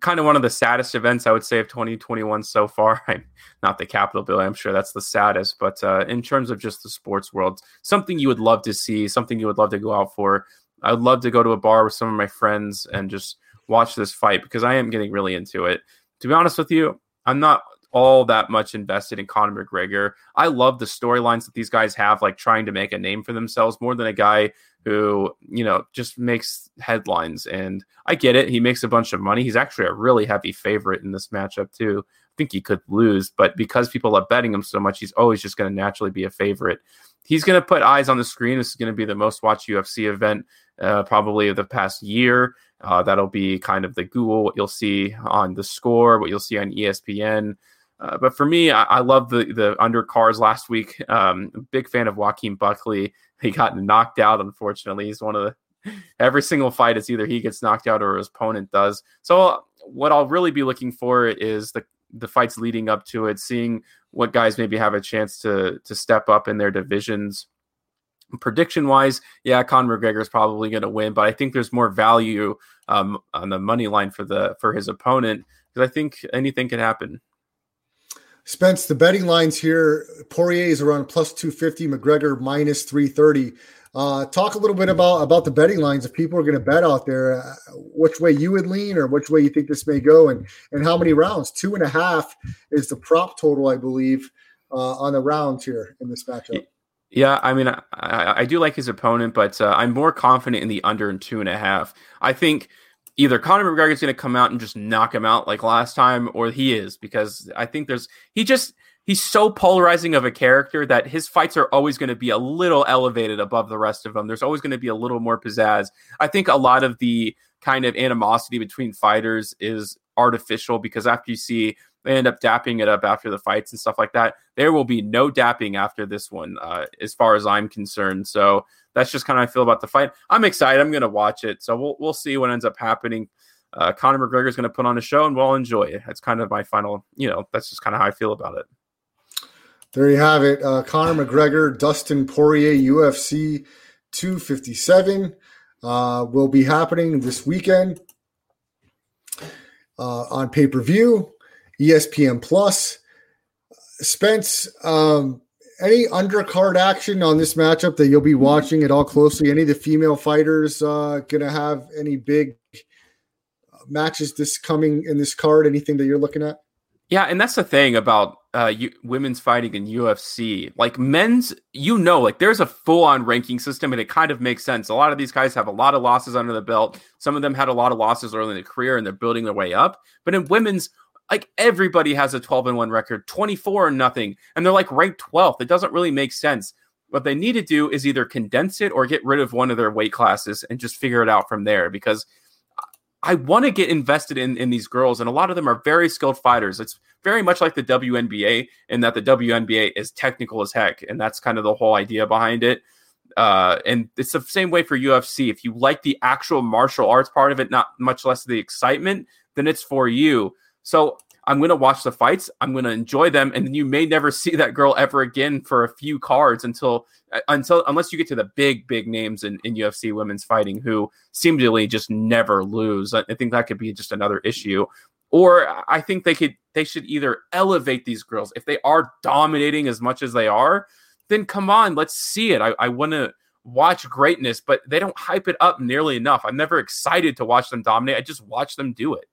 kind of one of the saddest events I would say of 2021 so far. I'm not the Capitol bill. I'm sure that's the saddest, but uh, in terms of just the sports world, something you would love to see, something you would love to go out for. I'd love to go to a bar with some of my friends and just watch this fight because I am getting really into it to be honest with you, I'm not all that much invested in Conor McGregor. I love the storylines that these guys have, like trying to make a name for themselves more than a guy who, you know, just makes headlines. And I get it. He makes a bunch of money. He's actually a really heavy favorite in this matchup, too. I think he could lose, but because people are betting him so much, he's always just going to naturally be a favorite. He's going to put eyes on the screen. This is going to be the most watched UFC event uh, probably of the past year. Uh, that'll be kind of the Google, what you'll see on the score, what you'll see on ESPN. Uh, but for me, I, I, love the the undercards last week. Um, big fan of Joaquin Buckley. He got knocked out, unfortunately. He's one of the every single fight is either he gets knocked out or his opponent does. So what I'll really be looking for is the the fights leading up to it, seeing what guys maybe have a chance to to step up in their divisions. Prediction wise, yeah, Conor McGregor is probably going to win, but I think there's more value um, on the money line for the for his opponent because I think anything can happen. Spence, the betting lines here: Poirier is around plus two fifty, McGregor minus three thirty. Uh, talk a little bit about about the betting lines. If people are going to bet out there, uh, which way you would lean, or which way you think this may go, and and how many rounds? Two and a half is the prop total, I believe, uh, on the rounds here in this matchup. Yeah, I mean, I, I do like his opponent, but uh, I'm more confident in the under and two and a half. I think either Conor McGregor is going to come out and just knock him out like last time, or he is because I think there's he just he's so polarizing of a character that his fights are always going to be a little elevated above the rest of them. There's always going to be a little more pizzazz. I think a lot of the kind of animosity between fighters is artificial because after you see they end up dapping it up after the fights and stuff like that. There will be no dapping after this one, uh, as far as I'm concerned. So that's just kind of I feel about the fight. I'm excited. I'm going to watch it. So we'll we'll see what ends up happening. Uh, Conor McGregor is going to put on a show, and we'll enjoy it. That's kind of my final. You know, that's just kind of how I feel about it. There you have it. Uh, Conor McGregor, Dustin Poirier, UFC 257 uh, will be happening this weekend uh, on pay per view. ESPN Plus. Spence, um, any undercard action on this matchup that you'll be watching at all closely? Any of the female fighters uh, gonna have any big matches this coming in this card? Anything that you're looking at? Yeah, and that's the thing about uh, you, women's fighting in UFC. Like men's, you know, like there's a full on ranking system, and it kind of makes sense. A lot of these guys have a lot of losses under the belt. Some of them had a lot of losses early in their career, and they're building their way up. But in women's, like everybody has a 12 and 1 record, 24 and nothing, and they're like ranked 12th. It doesn't really make sense. What they need to do is either condense it or get rid of one of their weight classes and just figure it out from there because I want to get invested in in these girls, and a lot of them are very skilled fighters. It's very much like the WNBA in that the WNBA is technical as heck, and that's kind of the whole idea behind it. Uh, and it's the same way for UFC. If you like the actual martial arts part of it, not much less the excitement, then it's for you. So I'm going to watch the fights. I'm going to enjoy them, and you may never see that girl ever again for a few cards until uh, until unless you get to the big big names in, in UFC women's fighting who seemingly just never lose. I, think that could be just another issue. Or I think they could they should either elevate these girls if they are dominating as much as they are. Then come on, let's see it. I, I want to watch greatness, but they don't hype it up nearly enough. I'm never excited to watch them dominate. I just watch them do it.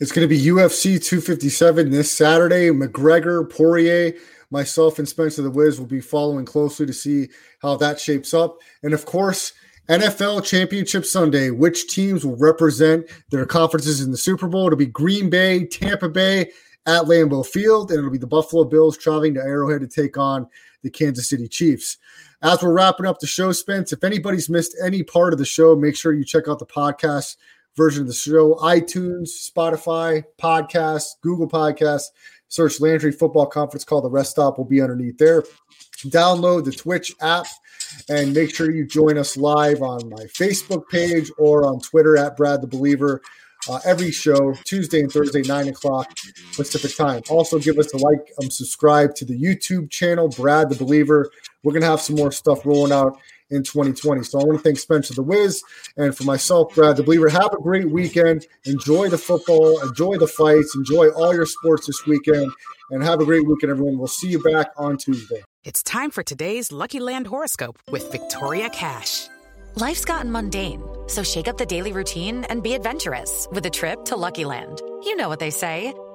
It's going to be UFC 257 this Saturday. McGregor, Poirier, myself, and Spencer the Wiz will be following closely to see how that shapes up. And of course, NFL Championship Sunday, which teams will represent their conferences in the Super Bowl? It'll be Green Bay, Tampa Bay at Lambeau Field, and it'll be the Buffalo Bills traveling to Arrowhead to take on the Kansas City Chiefs. As we're wrapping up the show, Spence, if anybody's missed any part of the show, make sure you check out the podcast version of the show iTunes, Spotify, Podcasts, Google Podcasts. Search Landry Football Conference Call. The rest stop will be underneath there. Download the Twitch app and make sure you join us live on my Facebook page or on Twitter at Brad the Believer. Uh, every show, Tuesday and Thursday, 9 o'clock Pacific time. Also, give us a like, um, subscribe to the YouTube channel, Brad the Believer. We're to have some more stuff rolling out in 2020. So I want to thank Spencer the Wiz and for myself, Brad the Believer. Have a great weekend. Enjoy the football, enjoy the fights, enjoy all your sports this weekend, and have a great weekend, everyone. We'll see you back on Tuesday. It's time for today's Lucky Land horoscope with Victoria Cash. Life's gotten mundane So shake up the daily routine and be adventurous with a trip to Lucky Land. You know what they say.